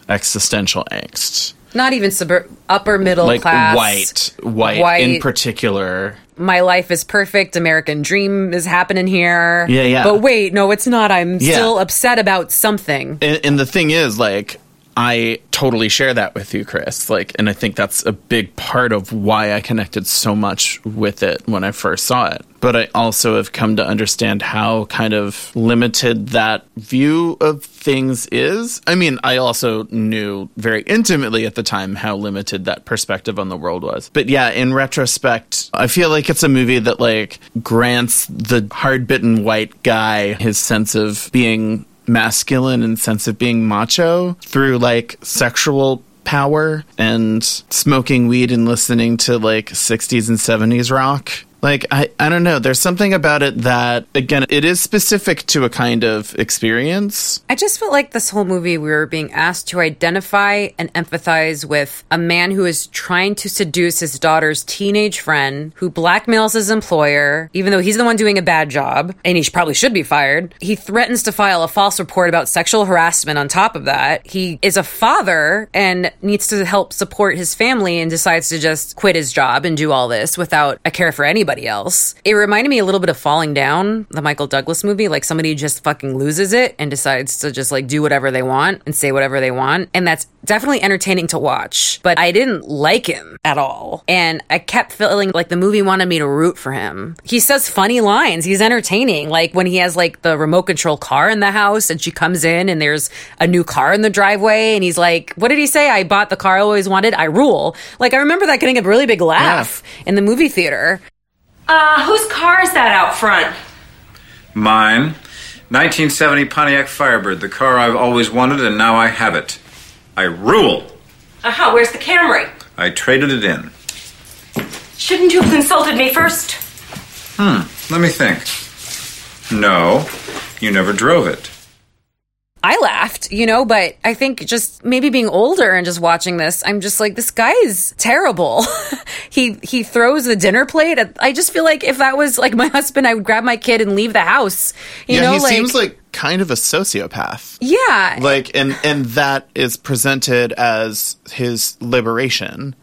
S4: existential angst.
S3: Not even suburb upper middle
S4: Like
S3: class.
S4: white, white,
S3: white-
S4: in particular.
S3: My life is perfect. American dream is happening here.
S4: Yeah, yeah.
S3: But wait, no, it's not. I'm
S4: Yeah.
S3: still upset about something.
S4: And, and the thing is, like, I totally share that with you, Chris. Like, and I think that's a big part of why I connected so much with it when I first saw it. But I also have come to understand how kind of limited that view of things is. I mean, I also knew very intimately at the time how limited that perspective on the world was. But yeah, in retrospect, I feel like it's a movie that like grants the hard-bitten white guy his sense of being masculine and sense of being macho through like sexual power and smoking weed and listening to like 60s and 70s rock. Like I, I don't know, there's something about it that again it is specific to a kind of experience.
S3: I just felt like this whole movie we were being asked to identify and empathize with a man who is trying to seduce his daughter's teenage friend who blackmails his employer, even though he's the one doing a bad job and he probably should be fired. He threatens to file a false report about sexual harassment on top of that. He is a father and needs to help support his family and decides to just quit his job and do all this without a care for anybody else. It reminded me a little bit of Falling Down, the Michael Douglas movie, like somebody just fucking loses it and decides to just like do whatever they want and say whatever they want. And that's definitely entertaining to watch, but I didn't like him at all. And I kept feeling like the movie wanted me to root for him. He says funny lines. He's entertaining. Like when he has like the remote control car in the house and she comes in and there's a new car in the driveway and he's like, what did he say? I bought the car I always wanted. I rule. Like I remember that getting a really big laugh in the movie theater.
S8: Uh, whose car is that out front?
S1: Mine. 1970 Pontiac Firebird, the car I've always wanted, and now I have it. I rule.
S8: Uh huh, where's the Camry?
S1: I traded it in.
S8: Shouldn't you have consulted me first? Hmm.
S1: Let me think. No, you never drove it.
S3: I laughed, you know, but I think just maybe being older and just watching this, I'm just like, this guy is terrible. he he throws the dinner plate. At, I just feel like if that was like my husband, I would grab my kid and leave the house. You
S4: yeah,
S3: know,
S4: he
S3: like,
S4: seems like kind of a sociopath.
S3: yeah,
S4: Like and and that is presented as his liberation.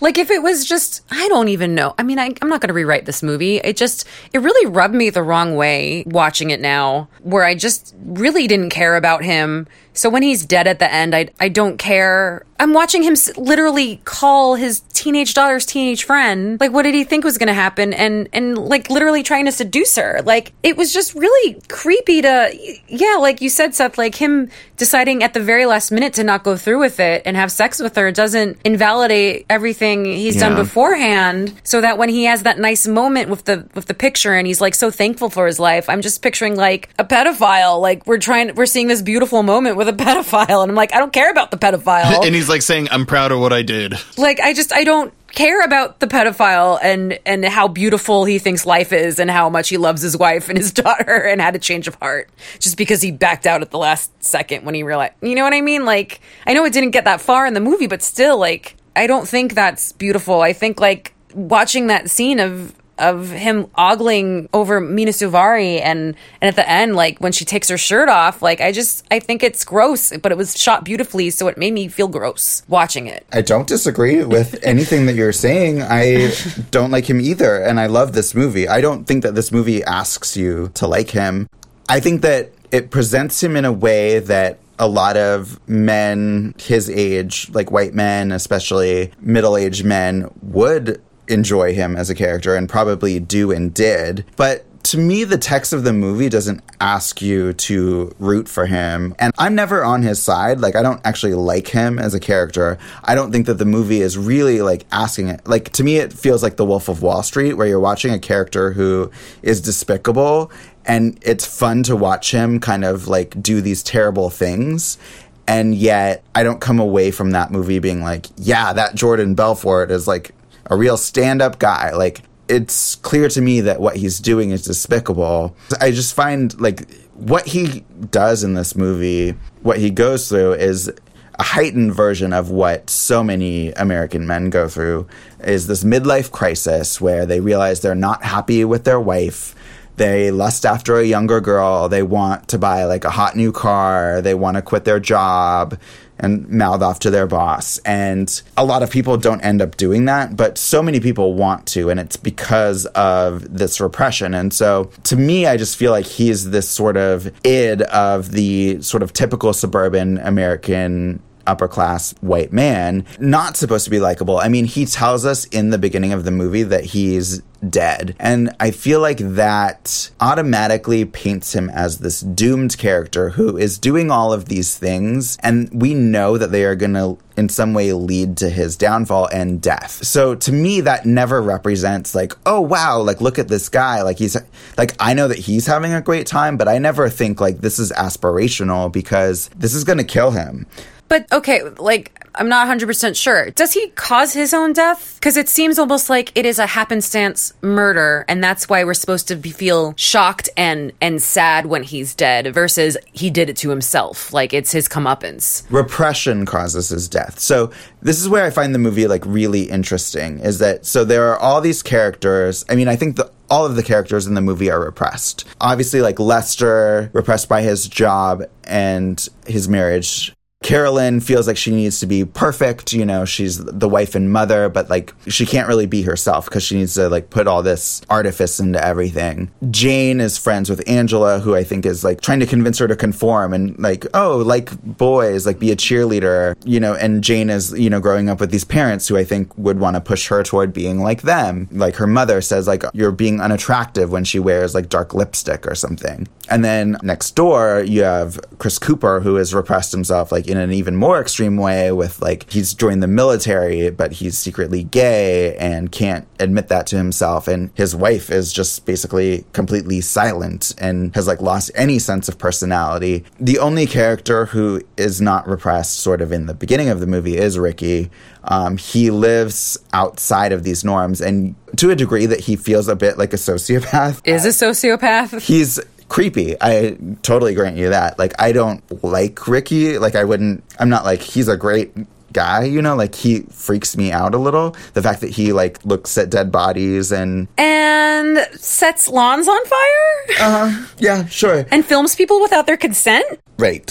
S3: Like if it was just, I don't even know. I mean, I, I'm not going to rewrite this movie. It just, it really rubbed me the wrong way watching it now, where I just really didn't care about him. So when he's dead at the end, I, I don't care. I'm watching him literally call his teenage daughter's teenage friend. Like, what did he think was going to happen? And, and like literally trying to seduce her. Like, it was just really creepy to, yeah, like you said, Seth, like him deciding at the very last minute to not go through with it and have sex with her doesn't invalidate everything he's done beforehand. So that when he has that nice moment with the, with the picture and he's like so thankful for his life, I'm just picturing like a pedophile. Like we're trying, we're seeing this beautiful moment with with a pedophile. And I'm like, I don't care about the pedophile.
S4: and he's like saying, I'm proud of what I did.
S3: like, I just, I don't care about the pedophile and, and how beautiful he thinks life is and how much he loves his wife and his daughter and had a change of heart just because he backed out at the last second when he realized, you know what I mean? Like, I know it didn't get that far in the movie, but still, like, I don't think that's beautiful. I think, like, watching that scene of, of him ogling over Mena Suvari and and at the end like when she takes her shirt off like I just I think it's gross but it was shot beautifully so it made me feel gross watching it.
S2: I don't disagree with anything that you're saying. I don't like him either, and I love this movie. I don't think that this movie asks you to like him. I think that it presents him in a way that a lot of men his age, like white men, especially middle aged men, would enjoy him as a character and probably do and did. But to me, the text of the movie doesn't ask you to root for him. And I'm never on his side. Like, I don't actually like him as a character. I don't think that the movie is really like asking it. Like, to me, it feels like The Wolf of Wall Street, where you're watching a character who is despicable and it's fun to watch him kind of like do these terrible things. And yet, I don't come away from that movie being like, yeah, that Jordan Belfort is like a real stand up guy. Like, it's clear to me that what he's doing is despicable. I just find like what he does in this movie, what he goes through is a heightened version of what so many American men go through is this midlife crisis where they realize they're not happy with their wife. They lust after a younger girl. They want to buy like a hot new car. They want to quit their job and mouth off to their boss. And a lot of people don't end up doing that, but so many people want to, and it's because of this repression. And so to me, I just feel like he's this sort of id of the sort of typical suburban American upper class white man, not supposed to be likable. I mean, he tells us in the beginning of the movie that he's dead. And I feel like that automatically paints him as this doomed character who is doing all of these things. And we know that they are going to, in some way, lead to his downfall and death. So to me, that never represents like, oh, wow, like, look at this guy. Like, he's, like, I know that he's having a great time, but I never think like this is aspirational because this is going to kill him.
S3: But okay, like I'm not 100% sure. Does he cause his own death? Cuz it seems almost like it is a happenstance murder and that's why we're supposed to be, feel shocked and and sad when he's dead versus he did it to himself. Like it's his comeuppance.
S2: repression causes his death. So this is where I find the movie like really interesting is that so there are all these characters. I mean, I think the all of the characters in the movie are repressed. Obviously like Lester repressed by his job and his marriage. Carolyn feels like she needs to be perfect. You know, she's the wife and mother, but like she can't really be herself because she needs to like put all this artifice into everything. Jane is friends with Angela, who I think is like trying to convince her to conform and like, oh, like boys, like be a cheerleader, you know, and Jane is, you know, growing up with these parents who I think would want to push her toward being like them. Like her mother says, like, you're being unattractive when she wears like dark lipstick or something. And then next door, you have Chris Cooper, who has repressed himself like in an even more extreme way with like he's joined the military, but he's secretly gay and can't admit that to himself. And his wife is just basically completely silent and has like lost any sense of personality. The only character who is not repressed, sort of in the beginning of the movie, is Ricky. Um, he lives outside of these norms and to a degree that he feels a bit like a sociopath.
S3: Is a sociopath?
S2: He's creepy. I totally grant you that. Like, I don't like Ricky. Like, I wouldn't, I'm not like, he's a great guy, you know? Like, he freaks me out a little. The fact that he, like, looks at dead bodies and.
S3: and sets lawns on fire
S2: Uh, huh. yeah, sure.
S3: and films people without their consent?
S2: Right.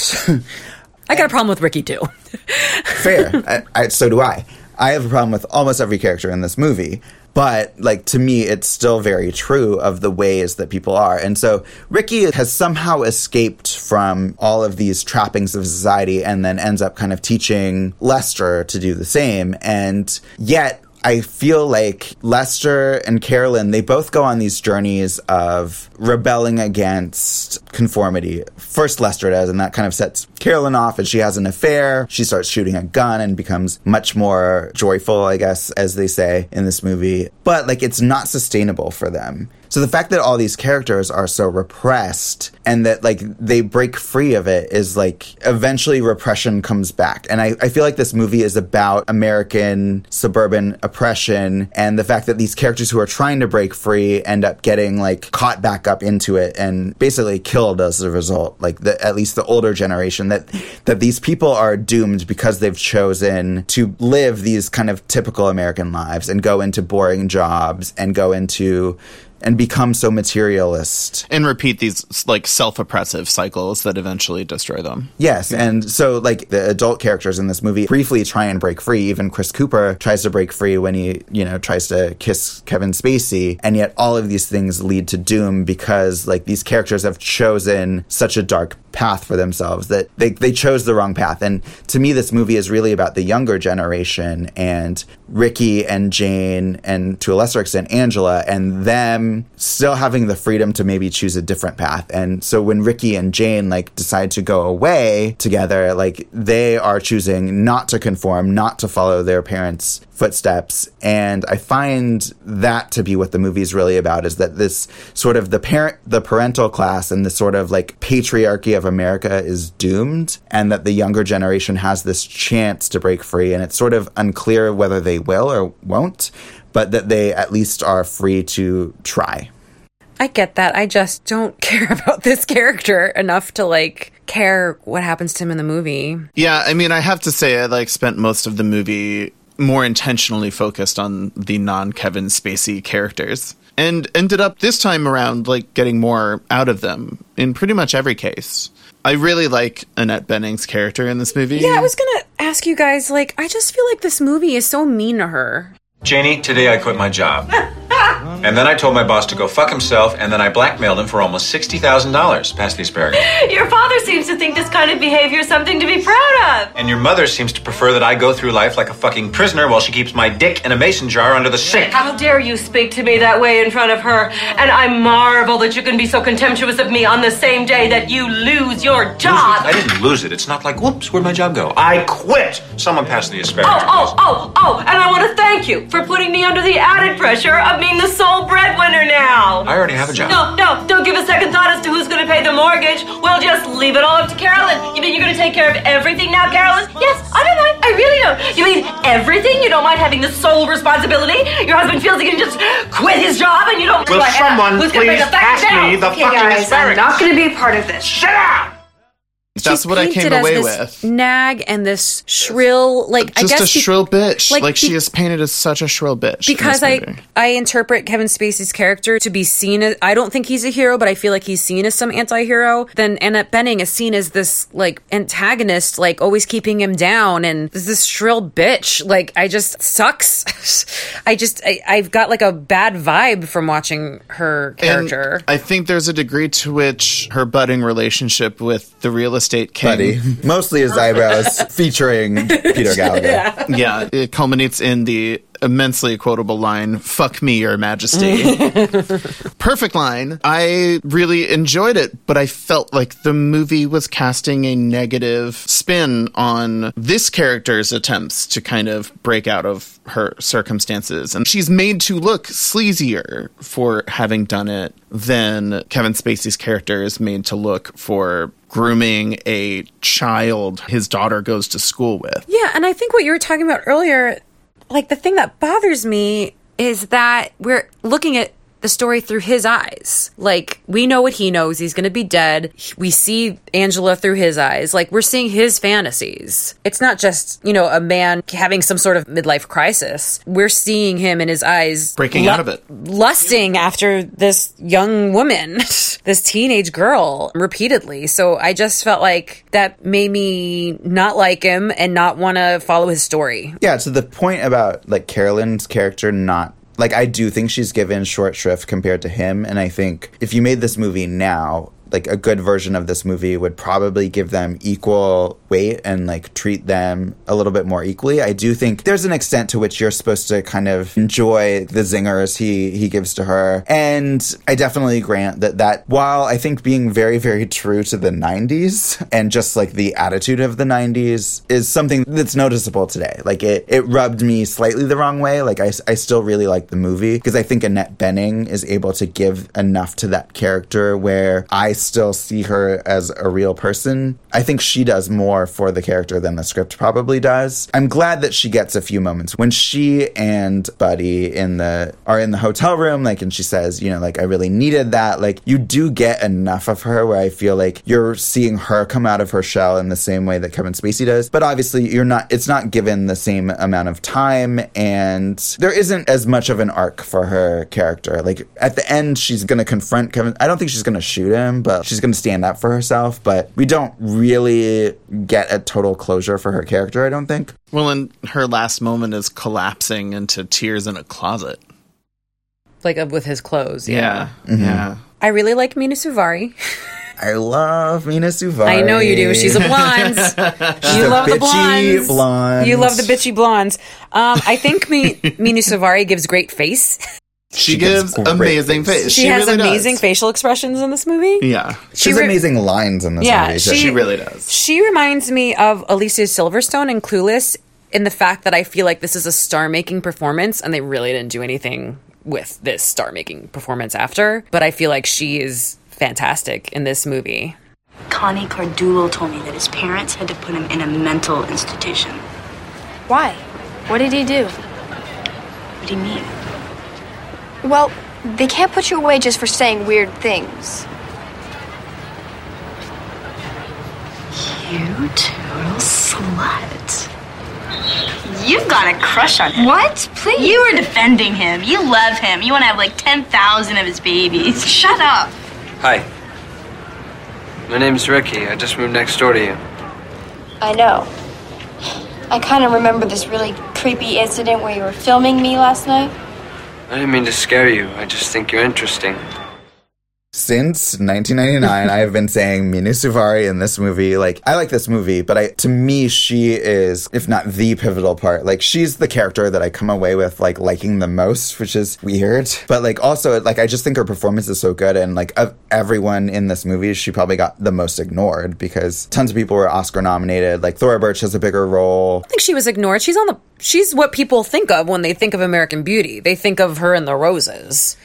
S3: I got a problem with Ricky too.
S2: Fair. I, I, so do I. I have a problem with almost every character in this movie. But, like, to me, it's still very true of the ways that people are. And so Ricky has somehow escaped from all of these trappings of society and then ends up kind of teaching Lester to do the same. And yet, I feel like Lester and Carolyn, they both go on these journeys of rebelling against conformity. First, Lester does, and that kind of sets Carolyn off and she has an affair. She starts shooting a gun and becomes much more joyful, I guess, as they say in this movie. But like it's not sustainable for them. So the fact that all these characters are so repressed and that like they break free of it is like eventually repression comes back. And I, I feel like this movie is about American suburban oppression and the fact that these characters who are trying to break free end up getting like caught back up into it and basically killed as a result. Like the, at least the older generation that that these people are doomed because they've chosen to live these kind of typical American lives and go into boring jobs and go into and become so materialist.
S4: And repeat these like self-oppressive cycles that eventually destroy them.
S2: Yes, and so like the adult characters in this movie briefly try and break free. Even Chris Cooper tries to break free when he, you know, tries to kiss Kevin Spacey, and yet all of these things lead to doom because like these characters have chosen such a dark path for themselves that they, they chose the wrong path. And to me, this movie is really about the younger generation and Ricky and Jane and to a lesser extent Angela and them still having the freedom to maybe choose a different path. And so when Ricky and Jane like decide to go away together, like they are choosing not to conform, not to follow their parents' footsteps and i find that to be what the movie is really about is that this sort of the parent the parental class and the sort of like patriarchy of america is doomed and that the younger generation has this chance to break free and it's sort of unclear whether they will or won't but that they at least are free to try
S3: I get that. I just don't care about this character enough to like care what happens to him in the movie.
S4: Yeah, I mean, I have to say, I like spent most of the movie more intentionally focused on the non Kevin Spacey characters and ended up this time around like getting more out of them in pretty much every case. I really like Annette Bening's character in this movie.
S3: Yeah, I was gonna ask you guys, like, I just feel like this movie is so mean to her.
S9: Janie, today I quit my job. and then I told my boss to go fuck himself, and then I blackmailed him for almost $60,000. Pass the asparagus.
S10: Your father seems to think this kind of behavior is something to be proud of.
S9: And your mother seems to prefer that I go through life like a fucking prisoner while she keeps my dick in a mason jar under the sink.
S10: How dare you speak to me that way in front of her? And I marvel that you can be so contemptuous of me on the same day that you lose your job.
S9: I didn't lose it. It's not like, whoops, where'd my job go? I quit. Someone pass the asparagus.
S10: Oh, oh, oh, oh, and I want to thank you for putting me under the added pressure of being the sole breadwinner now.
S9: I already have a job.
S10: No, no, don't give a second thought as to who's going to pay the mortgage. We'll just leave it all up to Carolyn. You mean you're going to take care of everything now, Carolyn? Yes, I don't mind. I really don't. You mean everything? You don't mind having the sole responsibility? Your husband feels he can just quit his job and you don't
S9: Will
S10: realize
S9: someone
S10: who's gonna pay
S9: please
S10: the second
S9: me the
S11: Okay,
S9: fucking
S11: guys, I'm not going to be a part of this.
S9: Sit down!
S4: That's what I came away
S3: this
S4: with.
S3: Nag and this shrill, like I
S4: Just
S3: guess
S4: a
S3: be-
S4: shrill bitch.
S3: like,
S4: Like, she is painted as such a shrill bitch.
S3: because I. I interpret Kevin Spacey's character to be seen as I don't think he's a hero, but I feel like he's seen as some anti-hero. Then Annette Bening is seen as this like antagonist, like always keeping him down, and this shrill bitch. Like I just sucks. I just I, I've got like a bad vibe from watching her
S4: And
S3: character.
S4: I think there's a degree to which her budding relationship with the real estate king.
S2: buddy mostly his eyebrows featuring peter gallagher
S4: yeah, it culminates in the immensely quotable line, fuck me, your majesty. Perfect line. I really enjoyed it, but I felt like the movie was casting a negative spin on this character's attempts to kind of break out of her circumstances. And she's made to look sleazier for having done it than Kevin Spacey's character is made to look for grooming a child his daughter goes to school with.
S3: Yeah, and I think what you were talking about earlier, like the thing that bothers me is that we're looking at the story through his eyes. Like we know what he knows, he's going to be dead. We see Angela through his eyes. Like we're seeing his fantasies. It's not just, you know, a man having some sort of midlife crisis. We're seeing him in his eyes
S4: Breaking out of it.
S3: lusting after this young woman, this teenage girl, repeatedly. So I just felt like that made me not like him and not want to follow his story.
S2: Yeah, to the point about like Carolyn's character not like I do think she's given short shrift compared to him and I think if you made this movie now like a good version of this movie would probably give them equal weight and like treat them a little bit more equally. I do think there's an extent to which you're supposed to kind of enjoy the zingers he he gives to her. And I definitely grant that that while I think being very very true to the 90s and just like the attitude of the 90s is something that's noticeable today. Like it it rubbed me slightly the wrong way. Like I I still really like the movie because I think Annette Bening is able to give enough to that character where I still see her as a real person. I think she does more for the character than the script probably does. I'm glad that she gets a few moments when she and Buddy in the are in the hotel room like and she says, you know, like I really needed that. Like you do get enough of her where I feel like you're seeing her come out of her shell in the same way that Kevin Spacey does. But obviously you're not it's not given the same amount of time and there isn't as much of an arc for her character. Like at the end she's to confront Kevin. I don't think she's to shoot him, but she's going to stand up for herself, but we don't really get a total closure for her character, I don't think.
S4: Well, and her last moment is collapsing into tears in a closet.
S3: Like uh, with his clothes.
S4: Yeah.
S3: Yeah.
S4: Yeah.
S3: I really like Mena Suvari.
S2: I love Mena Suvari.
S3: I know you do. She's a blonde.
S2: She's
S3: you
S2: a
S3: love the blondes.
S2: blonde.
S3: You love the bitchy blondes. Um, I think Mi- Mena Suvari gives great face.
S4: She,
S2: She
S4: gives
S2: gives
S4: amazing
S2: face.
S4: face.
S3: She, has
S4: really
S3: amazing
S4: does.
S3: facial expressions in this movie.
S4: Yeah.
S2: She has
S3: re-
S2: amazing lines in this
S3: Yeah,
S2: movie.
S3: she-
S4: She really does.
S3: She reminds me of Alicia Silverstone in Clueless in the fact that I feel like this is a star making performance and they really didn't do anything with this star making performance after. But I feel like she is fantastic in this movie.
S11: Connie Cardulo told me that his parents had to put him in a mental institution.
S6: Why? What did he do?
S11: What do you mean?
S6: Well, they can't put you away just for saying weird things.
S11: You total slut. You've got a crush on him.
S6: What? Please.
S11: You were defending him. You love him. You want to have like 10,000 of his babies.
S6: Shut up.
S7: Hi. My name's Ricky. I just moved next door to you.
S6: I know. I kind of remember this really creepy incident where you were filming me last night.
S7: I didn't mean to scare you. I just think you're interesting.
S2: Since 1999, I have been saying Mena Suvari in this movie. Like, I like this movie, but I, to me, she is, if not the pivotal part. Like, she's the character that I come away with, like, liking the most, which is weird. But, like, also, like, I just think her performance is so good. And, like, of everyone in this movie, she probably got the most ignored because tons of people were Oscar nominated. Like, Thora Birch has a bigger role.
S3: I think she was ignored. She's on the. She's what people think of when they think of American Beauty. They think of her in the roses.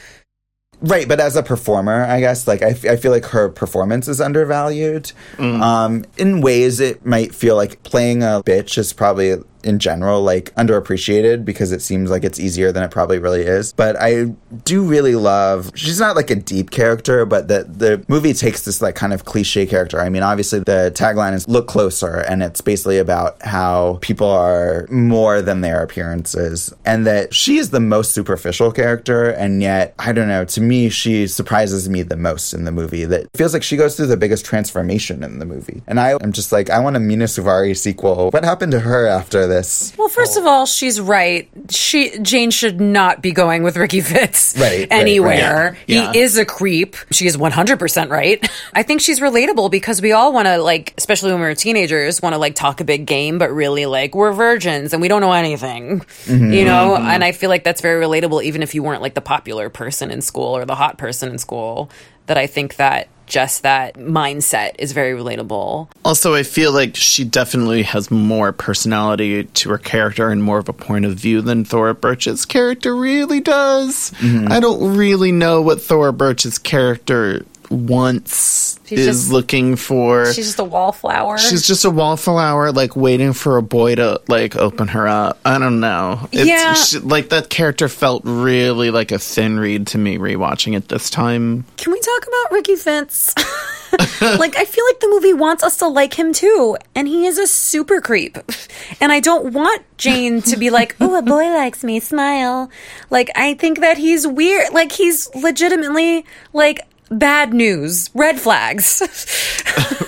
S2: Right, but as a performer, I guess, like, I, f- I feel like her performance is undervalued. Um, in ways, it might feel like playing a bitch is probably, in general, like, underappreciated because it seems like it's easier than it probably really is. But I do really love, she's not like a deep character, but the, the movie takes this, like, kind of cliche character. I mean, obviously, the tagline is look closer, and it's basically about how people are more than their appearances, and that she is the most superficial character, and yet, I don't know, to me, she surprises me the most in the movie. That feels like she goes through the biggest transformation in the movie. And I am just like, I want a Mena Suvari sequel. What happened to her after this?
S3: Well, first of all, she's right. She Jane should not be going with Ricky Fitts
S2: Right, right,
S3: anywhere.
S4: right. Yeah.
S3: He is a creep. She is one hundred percent right. I think she's relatable because we all want to like, especially when we we're teenagers, want to like talk a big game, but really like we're virgins and we don't know anything, mm-hmm. you know. Mm-hmm. And I feel like that's very relatable, even if you weren't like the popular person in school or the hot person in school. That I think that just that mindset is very relatable.
S4: Also, I feel like she definitely has more personality to her character and more of a point of view than Thora Birch's character really does. Mm-hmm. I don't really know what Thora Birch's character wants
S3: She's
S4: is
S3: just-
S4: looking for.
S3: She's just a wallflower.
S4: She's just a wallflower, like waiting for a boy to like open her up. I don't know. It's,
S3: Yeah.
S4: she- like that character felt really like a thin read to me rewatching it this time.
S3: Can we talk about Ricky Fitts? like, I feel like the movie wants us to like him too, and he is a super creep. And I don't want Jane to be like, oh, a boy likes me, smile. Like, I think that he's weird. Like, he's legitimately, like, bad news, red flags.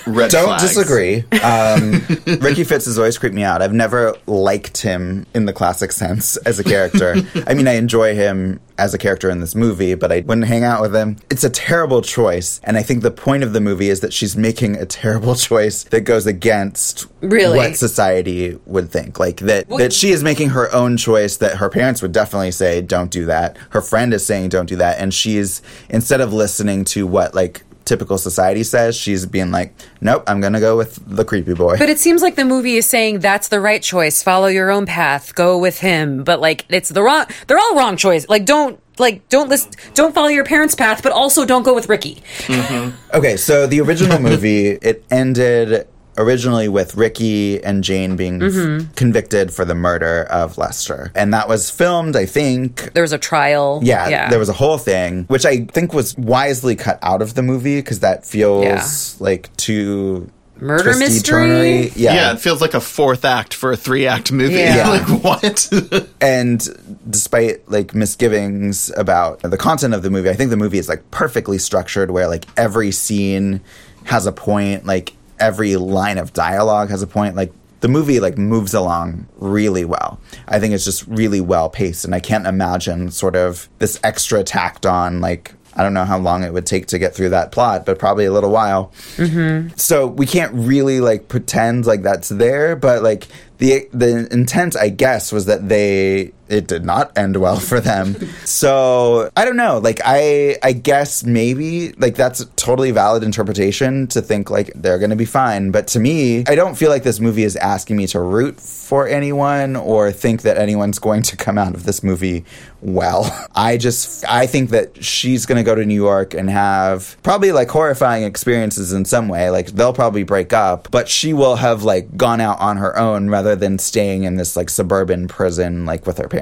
S4: Red
S2: Don't
S4: flags.
S2: disagree. Um, Ricky Fitts has always creeped me out. I've never liked him in the classic sense as a character. I mean, I enjoy him as a character in this movie, but I wouldn't hang out with him. It's a terrible choice. And I think the point of the movie is that she's making a terrible choice that goes against
S3: Really?
S2: what society would think. Like that, that she is making her own choice that her parents would definitely say, don't do that. Her friend is saying, don't do that. And she's, instead of listening to what like typical society says, she's being like, nope, I'm going to go with the creepy boy.
S3: But it seems like the movie is saying that's the right choice. Follow your own path. Go with him. But like it's the wrong. They're all wrong choice. Like don't like don't list. Don't follow your parents' path. But also don't go with Ricky. Mm-hmm.
S2: Okay, so the original movie it ended originally with Ricky and Jane being
S3: Mhm.
S2: convicted for the murder of Lester, and that was filmed. I think
S3: There was a trial.
S2: Yeah,
S3: Yeah.
S2: there was a whole thing, which I think was wisely cut out of the movie because that feels
S3: Yeah.
S2: like too
S3: Murder
S2: twisty,
S3: mystery?
S2: turnery. Yeah.
S4: Yeah, it feels like a fourth act for a three act movie.
S2: Yeah.
S4: like what?
S2: and despite like misgivings about the content of the movie, I think the movie is like perfectly structured where like every scene has a point, like every line of dialogue has a point, like the movie like moves along really well. I think it's just really well paced and I can't imagine sort of this extra tacked on like I don't know how long it would take to get through that plot, but probably a little while.
S3: Mm-hmm.
S2: So we can't really like pretend like that's there, but like the the intent, I guess, was that they it did not end well for them. so I don't know. Like I I guess maybe like that's a totally valid interpretation to think like they're gonna be fine. But to me, I don't feel like this movie is asking me to root for anyone or think that anyone's going to come out of this movie well. I just I think that she's going to go to New York and have probably like horrifying experiences in some way. Like they'll probably break up, but she will have like gone out on her own rather than staying in this like suburban prison like with her parents.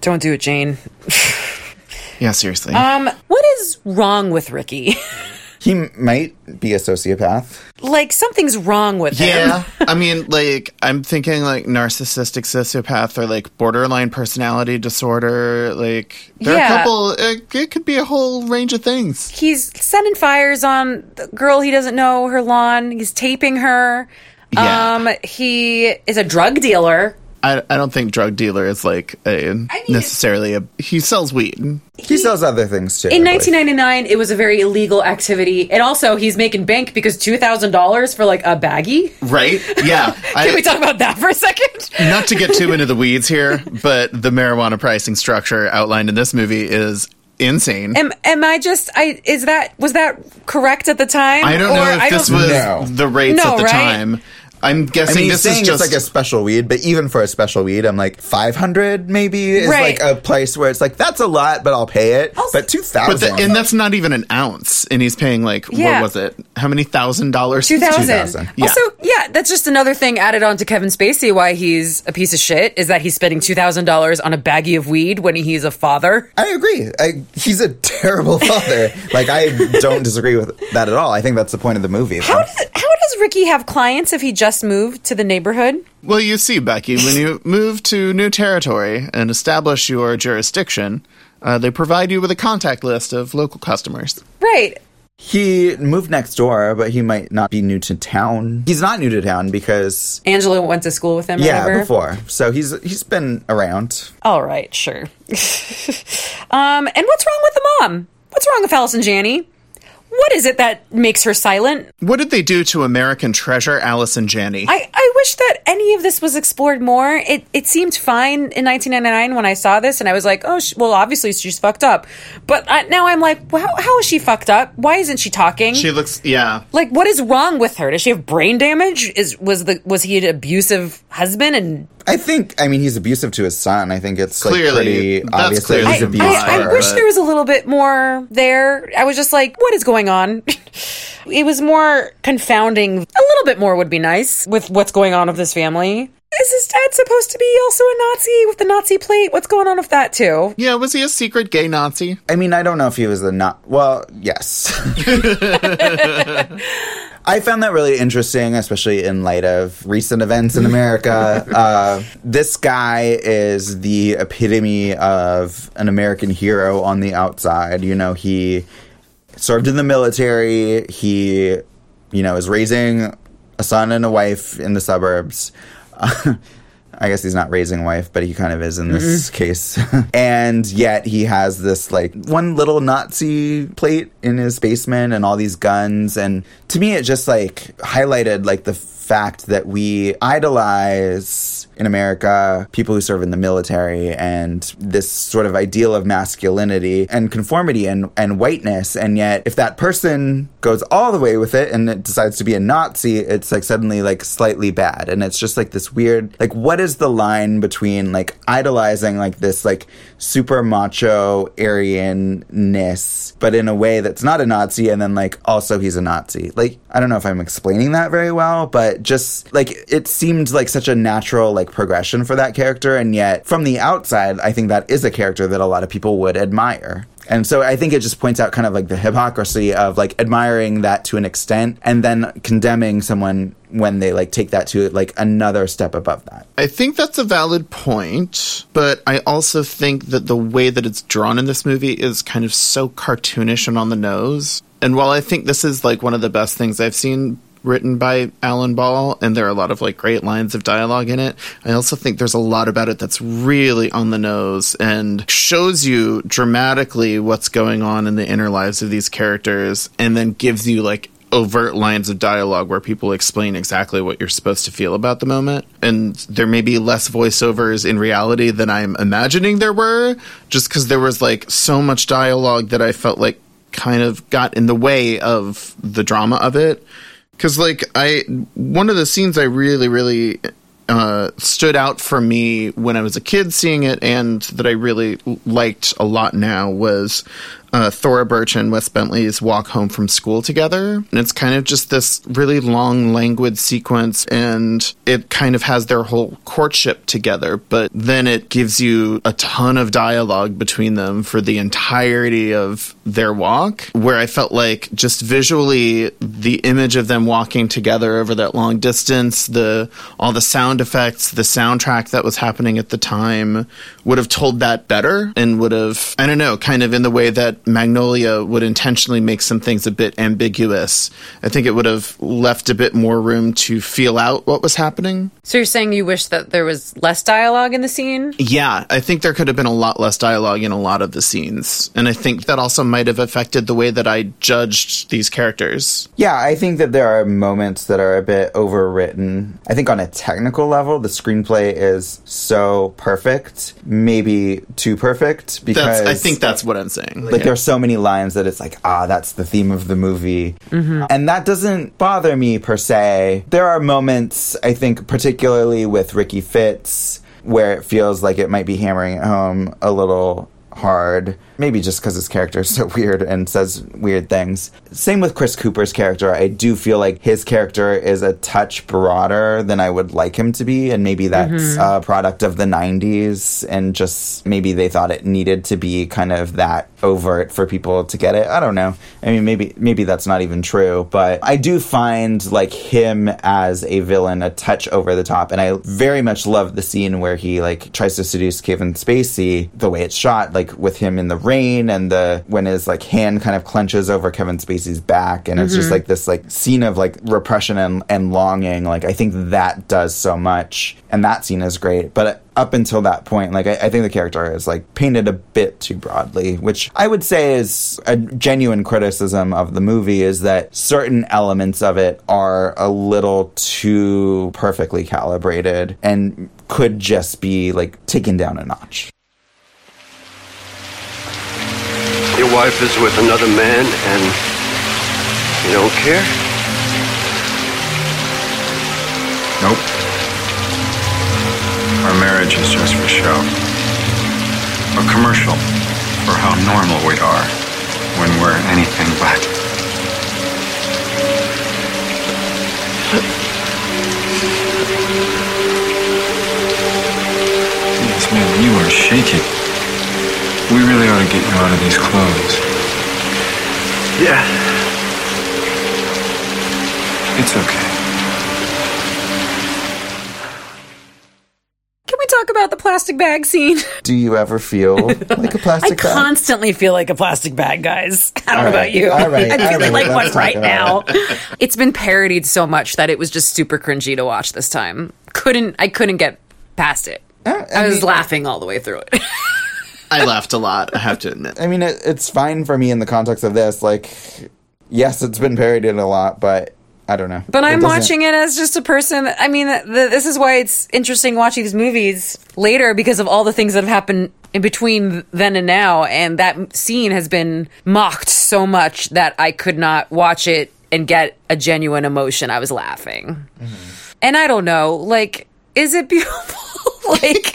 S3: Don't do it, Jane.
S4: yeah, seriously.
S3: Um, what is wrong with Ricky?
S2: He might be a sociopath.
S3: like something's wrong with him.
S4: Yeah, I mean, like I'm thinking like narcissistic sociopath or like borderline personality disorder. Like there are a couple. It, it could be a whole range of things.
S3: He's setting fires on the girl he doesn't know, her lawn. He's taping her.
S4: Yeah.
S3: Um, he is a drug dealer.
S4: I, I don't think drug dealer is like a necessarily a. He sells weed.
S2: He sells other things too.
S3: In 1999, it was a very illegal activity, and also he's making bank because two thousand dollars for like a baggie.
S4: Right? Yeah.
S3: Can we talk about that for a second?
S4: Not to get too into the weeds here, but the marijuana pricing structure outlined in this movie is insane.
S3: Am am I just I is that was that correct at the time?
S4: I don't
S3: Or
S4: know if
S3: I
S4: this was
S2: No.
S4: the rates
S3: No,
S4: at the
S3: right?
S4: time. I'm guessing
S2: I
S4: guessing
S2: mean,
S4: this
S2: saying
S4: is just
S2: it's like a special weed, but even for a special weed, I'm like 500 maybe is
S3: Right.
S2: like a place where it's like that's a lot, but I'll pay it. but 2,000.
S4: But the, and that's not even an ounce, and he's paying like
S3: Yeah.
S4: what was it? How many thousand dollars?
S3: Two thousand.
S4: Yeah.
S3: Also, yeah, that's just another thing added on to Kevin Spacey. Why he's a piece of shit is that he's spending two thousand dollars on a baggie of weed when he's a father.
S2: I agree. I, he's a terrible father. like I don't disagree with that at all. I think that's the point of the movie.
S3: How um, does how does Ricky have clients if he just moved to the neighborhood?
S4: Well, you see, Becky, when you move to new territory and establish your jurisdiction, uh, they provide you with a contact list of local customers.
S3: Right.
S2: He moved next door, but he might not be new to town. He's not new to town because
S3: Angela went to school with him.
S2: yeah,
S3: whatever.
S2: before. So he's he's been around.
S3: All right, sure. um, and what's wrong with the mom? What's wrong with Allison Janney? What is it that makes her silent?
S4: What did they do to American treasure Allison Janney?
S3: I, I wish that any of this was explored more. It it seemed fine in 1999 when I saw this, and I was like, oh, sh- well, obviously she's fucked up. But I, now I'm like, well, how, how is she fucked up? Why isn't she talking?
S4: she looks, yeah.
S3: like, what is wrong with her? Does she have brain damage? Is was the was he an abusive husband? And
S2: I think. I mean, he's abusive to his son. I think it's
S4: Clearly,
S2: like pretty
S4: that's
S2: obvious that he's
S4: the
S2: abused
S3: I, I
S2: her.
S3: wish there was a little bit more there. I was just like, what is going on? it was more confounding. A little bit more would be nice with what's going on with this family. Is his dad supposed to be also a Nazi with the Nazi plate? What's going on with that too?
S4: Yeah, was he a secret gay Nazi?
S2: I mean, I don't know if he was the not. Well, yes. I found that really interesting, especially in light of recent events in America. uh, this guy is the epitome of an American hero on the outside. You know, he served in the military. He, you you know, is raising a son and a wife in the suburbs. I guess he's not raising a wife, but he kind of is in this case. and yet he has this like one little Nazi plate in his basement and all these guns. And to me, it just like highlighted like the fact that we idolize in America people who serve in the military and this sort of ideal of masculinity and conformity and, and whiteness. And yet, if that person goes all the way with it and it decides to be a Nazi, it's like suddenly like slightly bad. And it's just like this weird, like, what is the line between like idolizing like this like super macho Aryanness, but in a way that's not a Nazi, and then like also he's a Nazi? Like, I don't know if I'm explaining that very well, but just like it seemed like such a natural like progression for that character, and yet from the outside, I think that is a character that a lot of people would admire. And so I think it just points out kind of like the hypocrisy of like admiring that to an extent and then condemning someone when they like take that to like another step above that.
S4: I think that's a valid point, but I also think that the way that it's drawn in this movie is kind of so cartoonish and on the nose. And while I think this is like one of the best things I've seen written by Alan Ball, and there are a lot of like great lines of dialogue in it. I also think there's a lot about it that's really on the nose and shows you dramatically what's going on in the inner lives of these characters, and then gives you like overt lines of dialogue where people explain exactly what you're supposed to feel about the moment. And there may be less voiceovers in reality than I'm imagining there were, just because there was like so much dialogue that I felt like kind of got in the way of the drama of it because like i one of the scenes i really really uh, stood out for me when i was a kid seeing it and that i really liked a lot now was uh, Thora Birch and Wes Bentley's walk home from school together. And it's kind of just this really long, languid sequence, and it kind of has their whole courtship together, but then it gives you a ton of dialogue between them for the entirety of their walk, where I felt like just visually the image of them walking together over that long distance, the all the sound effects, the soundtrack that was happening at the time would have told that better and would have I don't know, kind of in the way that Magnolia would intentionally make some things a bit ambiguous. I think it would have left a bit more room to feel out what was happening.
S3: So you're saying you wish that there was less dialogue in the scene?
S4: Yeah, I think there could have been a lot less dialogue in a lot of the scenes. And I think that also might have affected the way that I judged these characters.
S2: Yeah, I think that there are moments that are a bit overwritten. I think on a technical level, the screenplay is so perfect, maybe too perfect because
S4: That's, I think that's what I'm saying.
S2: like there are so many lines that it's like ah that's the theme of the movie. And that doesn't bother me per se. There are moments i think particularly with ricky fitts where it feels like it might be hammering home a little hard maybe just because his character is so weird and says weird things. Same with chris cooper's character. I do feel like his character is a touch broader than i would like him to be and maybe that's mm-hmm. a product of the 90s and just maybe they thought it needed to be kind of that overt for people to get it. I don't know. I mean maybe maybe that's not even true but i do find like him as a villain a touch over the top and i very much love the scene where he like tries to seduce kevin spacey the way it's shot like with him in the rain and the when his like hand kind of clenches over kevin spacey's back and it's just mm-hmm. like this like scene of like repression and, and longing like i think that does so much. And that scene is great. But up until that point like I, I think the character is like painted a bit too broadly which i would say is a genuine criticism of the movie is that certain elements of it are a little too perfectly calibrated and could just be like taken down a notch
S12: Your wife is with another man and you don't care?
S1: Nope. Our marriage is just for show. A commercial for how normal we are when we're anything but. Yes, man, you are shaking. We really ought to get you out of these clothes.
S12: Yeah.
S1: It's okay.
S3: Can we talk talk about the plastic bag scene?
S2: Do you ever feel like a plastic bag?
S3: I constantly feel like a plastic bag, guys. I don't know
S2: All
S3: about you.
S2: all right,
S3: I'm
S2: all
S3: feeling
S2: right,
S3: like one
S2: let's talk
S3: right now.
S2: it.
S3: it's been parodied so much that it was just super cringy to watch this time. Couldn't I couldn't get past it. I, was
S2: mean-
S3: laughing all the way through it.
S4: I laughed a lot, I have to admit.
S2: I mean, it, it's fine for me in the context of this. Like, yes, it's been parodied a lot, but I don't know.
S3: But
S2: It
S3: I'm
S2: doesn't-
S3: watching it as just a person. I mean, th- this is why it's interesting watching these movies later because of all the things that have happened in between then and now. And that scene has been mocked so much that I could not watch it and get a genuine emotion. I was laughing. Mm-hmm. And I don't know, like, is it beautiful? like,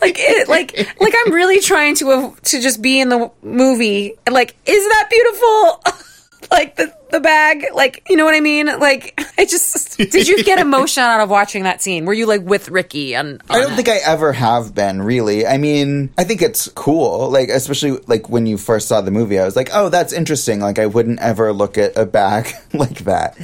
S3: like, it, like, like I'm really trying to to just be in the movie. Like, is that beautiful? like the the bag, like you know what I mean? Like, I just did you get emotion out of watching that scene? Were you like with Ricky? And
S2: I don't think I ever have been really. I mean, I think it's cool. Like, especially like when you first saw the movie, I was like, oh, that's interesting. Like, I wouldn't ever look at a bag like that.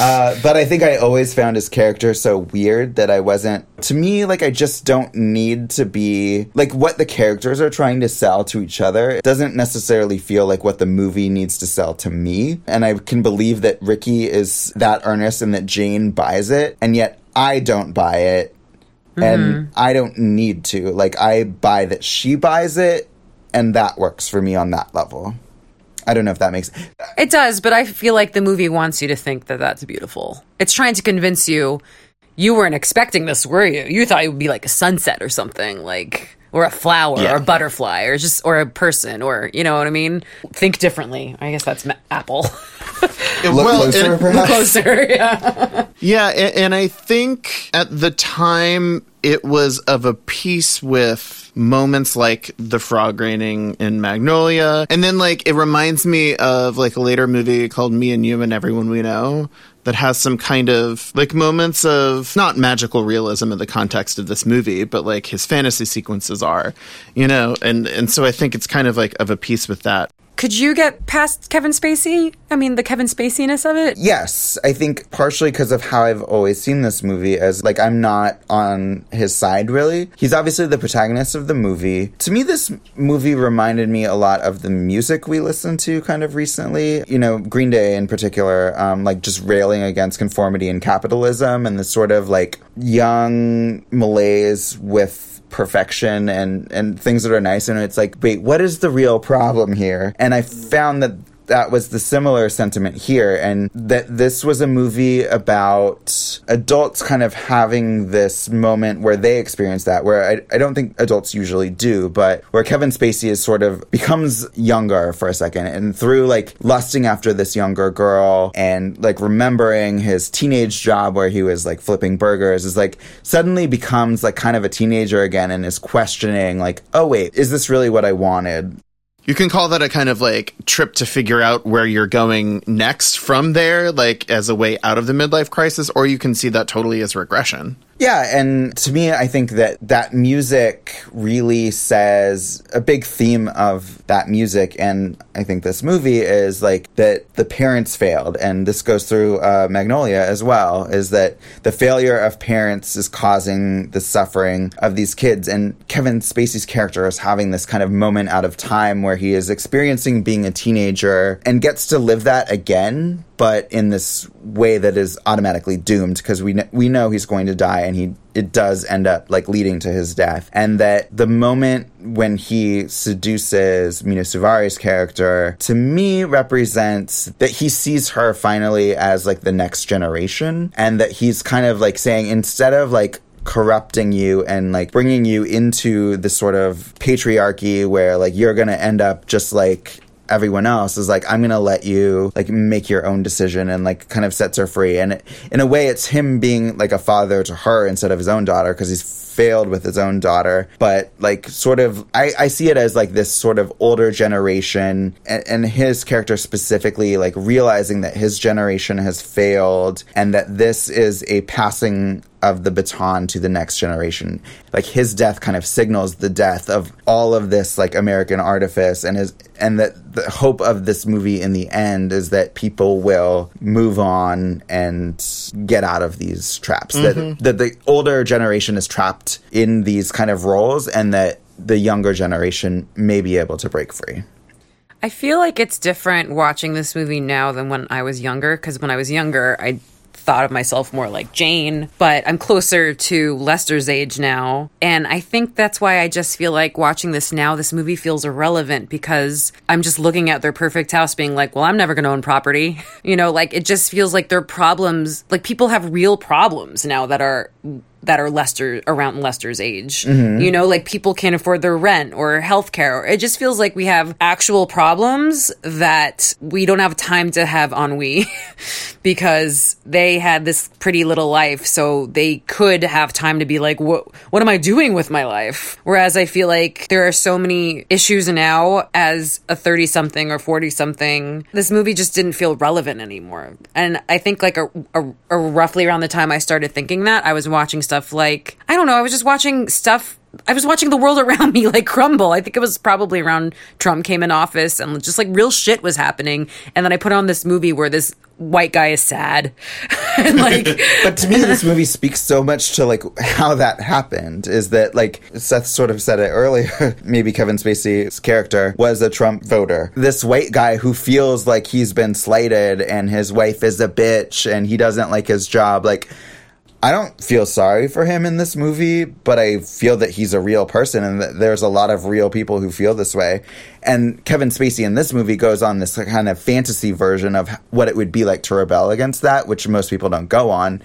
S2: Uh, but I think I always found his character so weird that I wasn't. To me, like, I just don't need to be like what the characters are trying to sell to each other. It doesn't necessarily feel like what the movie needs to sell to me. And I can believe that Ricky is that earnest and that Jane buys it, and yet I don't buy it and hmm. I don't need to. Like, I buy that she buys it, and that works for me on that level. I don't know if that makes.
S3: It does, but I feel like the movie wants you to think that that's beautiful. It's trying to convince you. You weren't expecting this, were you? You thought it would be like a sunset or something, like or a flower
S4: Yeah.
S3: or a butterfly or just or a person or you know what I mean. Think differently. I guess that's ma- Apple.
S2: Look
S4: Well,
S2: closer,
S4: it-
S2: perhaps.
S3: Closer, yeah.
S4: Yeah, a- and I think at the time it was of a piece with moments like the frog raining in Magnolia. And then like it reminds me of like a later movie called Me and You and Everyone We Know that has some kind of like moments of not magical realism in the context of this movie, but like his fantasy sequences are, you know, and and so I think it's kind of like of a piece with that.
S3: Could you get past Kevin Spacey? I mean, the Kevin Spaciness of it.
S2: Yes, I think partially because of how I've always seen this movie as like I'm not on his side really. He's obviously the protagonist of the movie. To me this movie reminded me a lot of the music we listened to kind of recently. You know, Green Day in particular, um, like just railing against conformity and capitalism and the sort of like young malaise with perfection and and things that are nice. And it's like wait what is the real problem here? And i found that that was the similar sentiment here and that this was a movie about adults kind of having this moment where they experience that where I, I don't think adults usually do but where kevin spacey is sort of becomes younger for a second and through like lusting after this younger girl and like remembering his teenage job where he was like flipping burgers is like suddenly becomes like kind of a teenager again and is questioning like oh wait is this really what i wanted
S4: You can call that a kind of like trip to figure out where you're going next from there, like as a way out of the midlife crisis, or you can see that totally as regression.
S2: Yeah, and to me, I think that that music really says a big theme of that music, and I think this movie is like that the parents failed, and this goes through uh, Magnolia as well. Is that the failure of parents is causing the suffering of these kids, and Kevin Spacey's character is having this kind of moment out of time where he is experiencing being a teenager and gets to live that again, but in this way that is automatically doomed because we kn- we know he's going to die and he it does end up like leading to his death. And that the moment when he seduces Mena Suvari's character to me represents that he sees her finally as like the next generation and that he's kind of like saying instead of like corrupting you and like bringing you into this sort of patriarchy where like you're going to end up just like everyone else is like i'm gonna let you like make your own decision and like kind of sets her free. And it, in a way it's him being like a father to her instead of his own daughter because he's failed with his own daughter but like sort of I, I see it as like this sort of older generation and, and his character specifically like realizing that his generation has failed and that this is a passing of the baton to the next generation. Like his death kind of signals the death of all of this like American artifice and his and that the hope of this movie in the end is that people will move on and get out of these traps.
S3: Mhm.
S2: That that the older generation is trapped in these kind of roles and that the younger generation may be able to break free.
S3: I feel like it's different watching this movie now than when I was younger because when I was younger, I thought of myself more like Jane, but I'm closer to Lester's age now. And I think that's why I just feel like watching this now, this movie feels irrelevant because I'm just looking at their perfect house being like, well, I'm never going to own property. You know, like it just feels like their problems, like people have real problems now that are that are Lester around Lester's age.
S13: Mhm.
S3: You know, like people can't afford their rent or health healthcare. It just feels like we have actual problems that we don't have time to have ennui because they had this pretty little life, so they could have time to be like, what what am I doing with my life? Whereas I feel like there are so many issues now as a 30 something or 40 something. This movie just didn't feel relevant anymore. And I think like a, a, a roughly around the time I started thinking that, I was watching stuff like I don't know, I was just watching stuff I was watching the world around me like crumble. I think it was probably around Trump came in office and just like real shit was happening. And then I put on this movie where this white guy is sad. and like
S2: but to me this movie speaks so much to like how that happened is that like Seth sort of said it earlier maybe Kevin Spacey's character was a Trump voter this white guy who feels like he's been slighted and his wife is a bitch and he doesn't like his job like I don't feel sorry for him in this movie, but I feel that he's a real person and that there's a lot of real people who feel this way. And Kevin Spacey in this movie goes on this kind of fantasy version of what it would be like to rebel against that, which most people don't go on.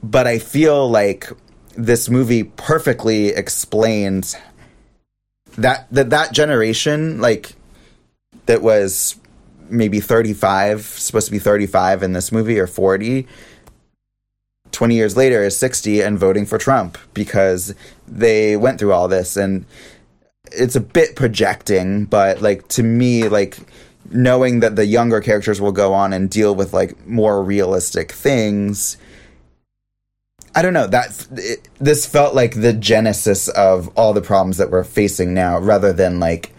S2: But I feel like this movie perfectly explains that that, that generation, like that was maybe 35, supposed to be 35 in this movie or 40 20 years later is 60 and voting for Trump because they went through all this and it's a bit projecting but like to me like knowing that the younger characters will go on and deal with like more realistic things I don't know that this felt like the genesis of all the problems that we're facing now rather than like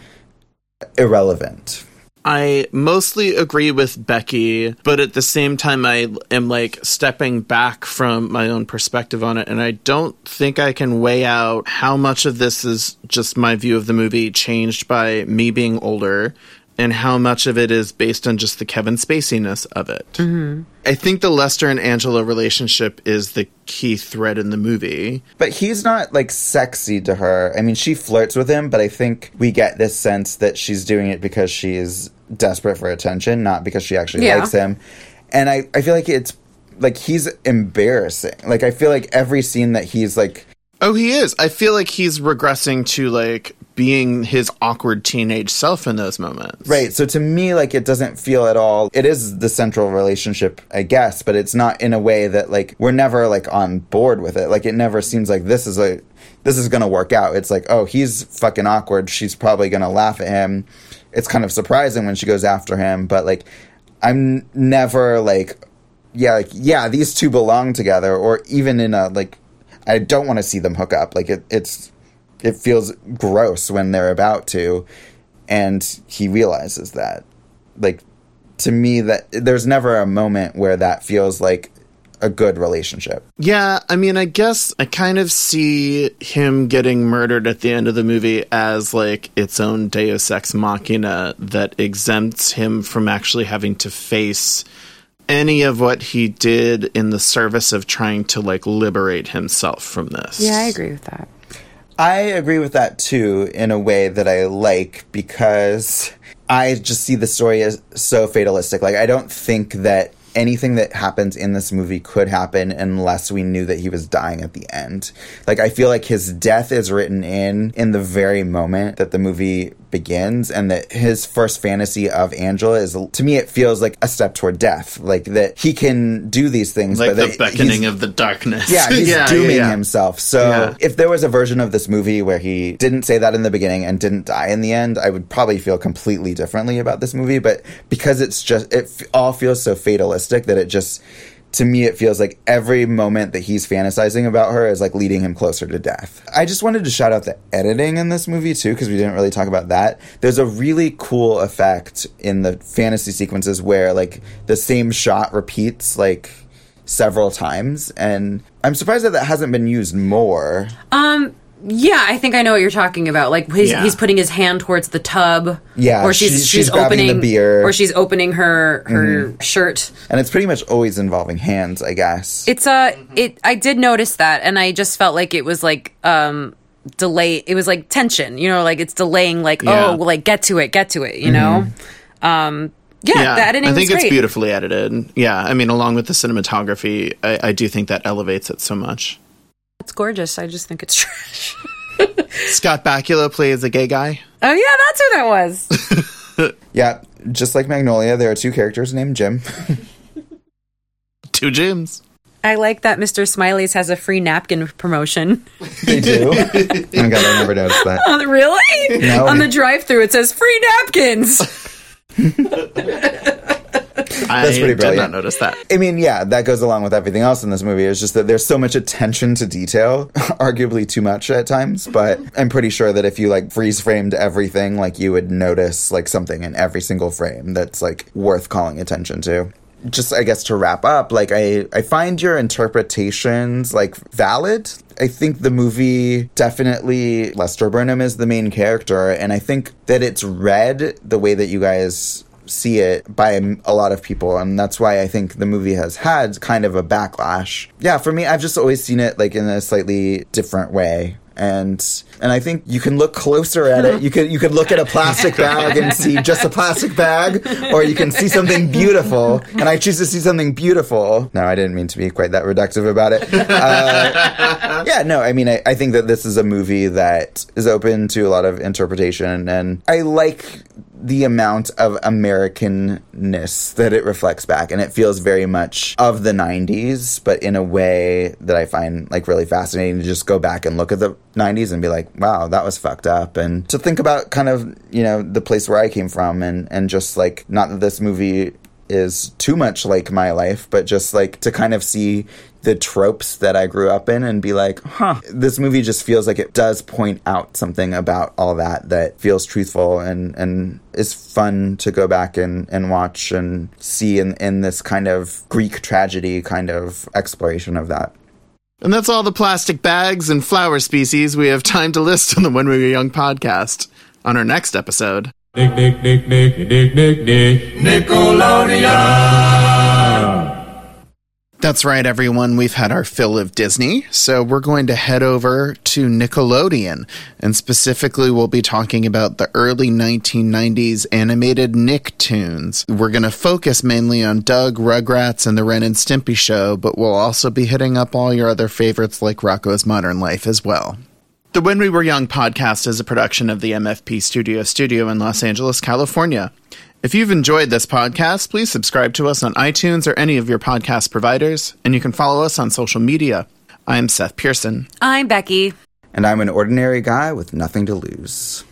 S2: irrelevant
S4: I mostly agree with Becky, but at the same time, I am like stepping back from my own perspective on it, and I don't think I can weigh out how much of this is just my view of the movie changed by me being older, and how much of it is based on just the Kevin Spaciness of it.
S3: Mhm.
S4: I think the Lester and Angela relationship is the key thread in the movie.
S2: But he's not like sexy to her. I mean, she flirts with him, but I think we get this sense that she's doing it because she's desperate for attention, not because she actually
S4: Yeah.
S2: likes him. And I, I feel like it's like he's embarrassing. Like, I feel like every scene that he's like,
S4: Oh, he is. I feel like he's regressing to like being his awkward teenage self in those moments.
S2: Right. So to me, like, it doesn't feel at all. It is the central relationship, I guess, but it's not in a way that, like, we're never, like, on board with it. Like, it never seems like this is a, this is going to work out. It's like, oh, he's fucking awkward. She's probably going to laugh at him. It's kind of surprising when she goes after him, but, like, I'm never, like, yeah, like, yeah, these two belong together, or even in a, like, I don't want to see them hook up. Like, it, it's, it feels gross when they're about to and he realizes that like to me that there's never a moment where that feels like a good relationship
S4: Yeah, I mean, I guess I kind of see him getting murdered at the end of the movie as like its own deus ex machina that exempts him from actually having to face any of what he did in the service of trying to like liberate himself from this.
S3: Yeah, I agree with that.
S2: i agree with that too in a way that i like because i just see the story as so fatalistic like i don't think that anything that happens in this movie could happen unless we knew that he was dying at the end. Like I feel like his death is written in in the very moment that the movie begins and that his first fantasy of Angela is to me it feels like a step toward death. Like that he can do these things
S4: Like
S2: but
S4: the beckoning of the darkness.
S2: yeah, he's
S4: Yeah,
S2: dooming
S4: yeah, yeah.
S2: himself. So if there was a version of this movie where he didn't say that in the beginning and didn't die in the end, I would probably feel completely differently about this movie. But because it's just, it all feels so fatalistic that it just to me, it feels like every moment that he's fantasizing about her is like leading him closer to death. I just wanted to shout out the editing in this movie too, because we didn't really talk about that. There's a really cool effect in the fantasy sequences where like the same shot repeats like several times, and I'm surprised that that hasn't been used more.
S3: Um, yeah, I think I know what you're talking about. Like he's,
S2: Yeah.
S3: he's putting his hand towards the tub.
S2: Yeah,
S3: or she's
S2: she's-
S3: she's,
S2: grabbing the
S3: opening
S2: beer.
S3: or she's opening her her
S2: Mhm.
S3: shirt.
S2: And it's pretty much always involving hands, I guess.
S3: It's uh it I did notice that and I just felt like it was like um delay it was like tension, you know, like it's delaying like
S4: Yeah.
S3: oh, well, like get to it, get to it, you know? Um yeah, the editing
S4: I think it's beautifully edited. Yeah, I mean, along with the cinematography, I, I do think that elevates it so much.
S3: It's gorgeous. I just think it's trash.
S4: Scott Bakula plays a gay guy.
S3: Oh yeah, that's who that was.
S2: yeah, just like Magnolia, there are two characters named Jim.
S4: Two Jims.
S3: I like that Mr. Smiley's has a free napkin promotion.
S2: they do. oh my god, I never noticed that.
S3: Oh, really?
S2: No.
S3: On the drive-through, it says free napkins.
S4: I
S2: That's pretty
S4: did not notice that.
S2: I mean, yeah, that goes along with everything else in this movie. It's just that there's so much attention to detail, arguably too much at times. But I'm pretty sure that if you like freeze framed everything, like you would notice like something in every single frame that's like worth calling attention to. Just, I guess, to wrap up, like I, I find your interpretations like valid. I think the movie definitely Lester Burnham is the main character, and I think that it's read the way that you guys see it by a lot of people and that's why I think the movie has had kind of a backlash. Yeah, for me I've just always seen it like in a slightly different way. And and I think you can look closer at it. You could you could look at a plastic bag and see just a plastic bag or you can see something beautiful and I choose to see something beautiful. No, I didn't mean to be quite that reductive about it. Uh, yeah, no, I mean, I, I think that this is a movie that is open to a lot of interpretation, and I like the amount of Americanness that it reflects back, and it feels very much of the 90s, but in a way that I find like really fascinating to just go back and look at the 90s and be like, wow, that was fucked up, and to think about kind of, you know, the place where I came from, and, and just like, not that this movie is too much like my life, but just like to kind of see the tropes that I grew up in and be like, huh, this movie just feels like it does point out something about all that that feels truthful and, and is fun to go back and, and watch and see in, in this kind of Greek tragedy kind of exploration of that.
S4: And that's all the plastic bags and flower species we have time to list on the When We Were Young podcast. On our next episode.
S13: Nick, Nick, Nick, Nick, Nick, Nick, Nick, Nickelodeon.
S4: That's right, everyone. We've had our fill of Disney, so we're going to head over to Nickelodeon. And specifically, we'll be talking about the early 1990s animated Nicktoons. We're going to focus mainly on Doug, Rugrats, and the Ren and Stimpy show, but we'll also be hitting up all your other favorites like Rocko's Modern Life as well. The When We Were Young podcast is a production of the MFP Studio Studio in Los Angeles, California. If you've enjoyed this podcast, please subscribe to us on iTunes or any of your podcast providers, and you can follow us on social media. I'm Seth Pearson.
S3: I'm Becky.
S2: And I'm an ordinary guy with nothing to lose.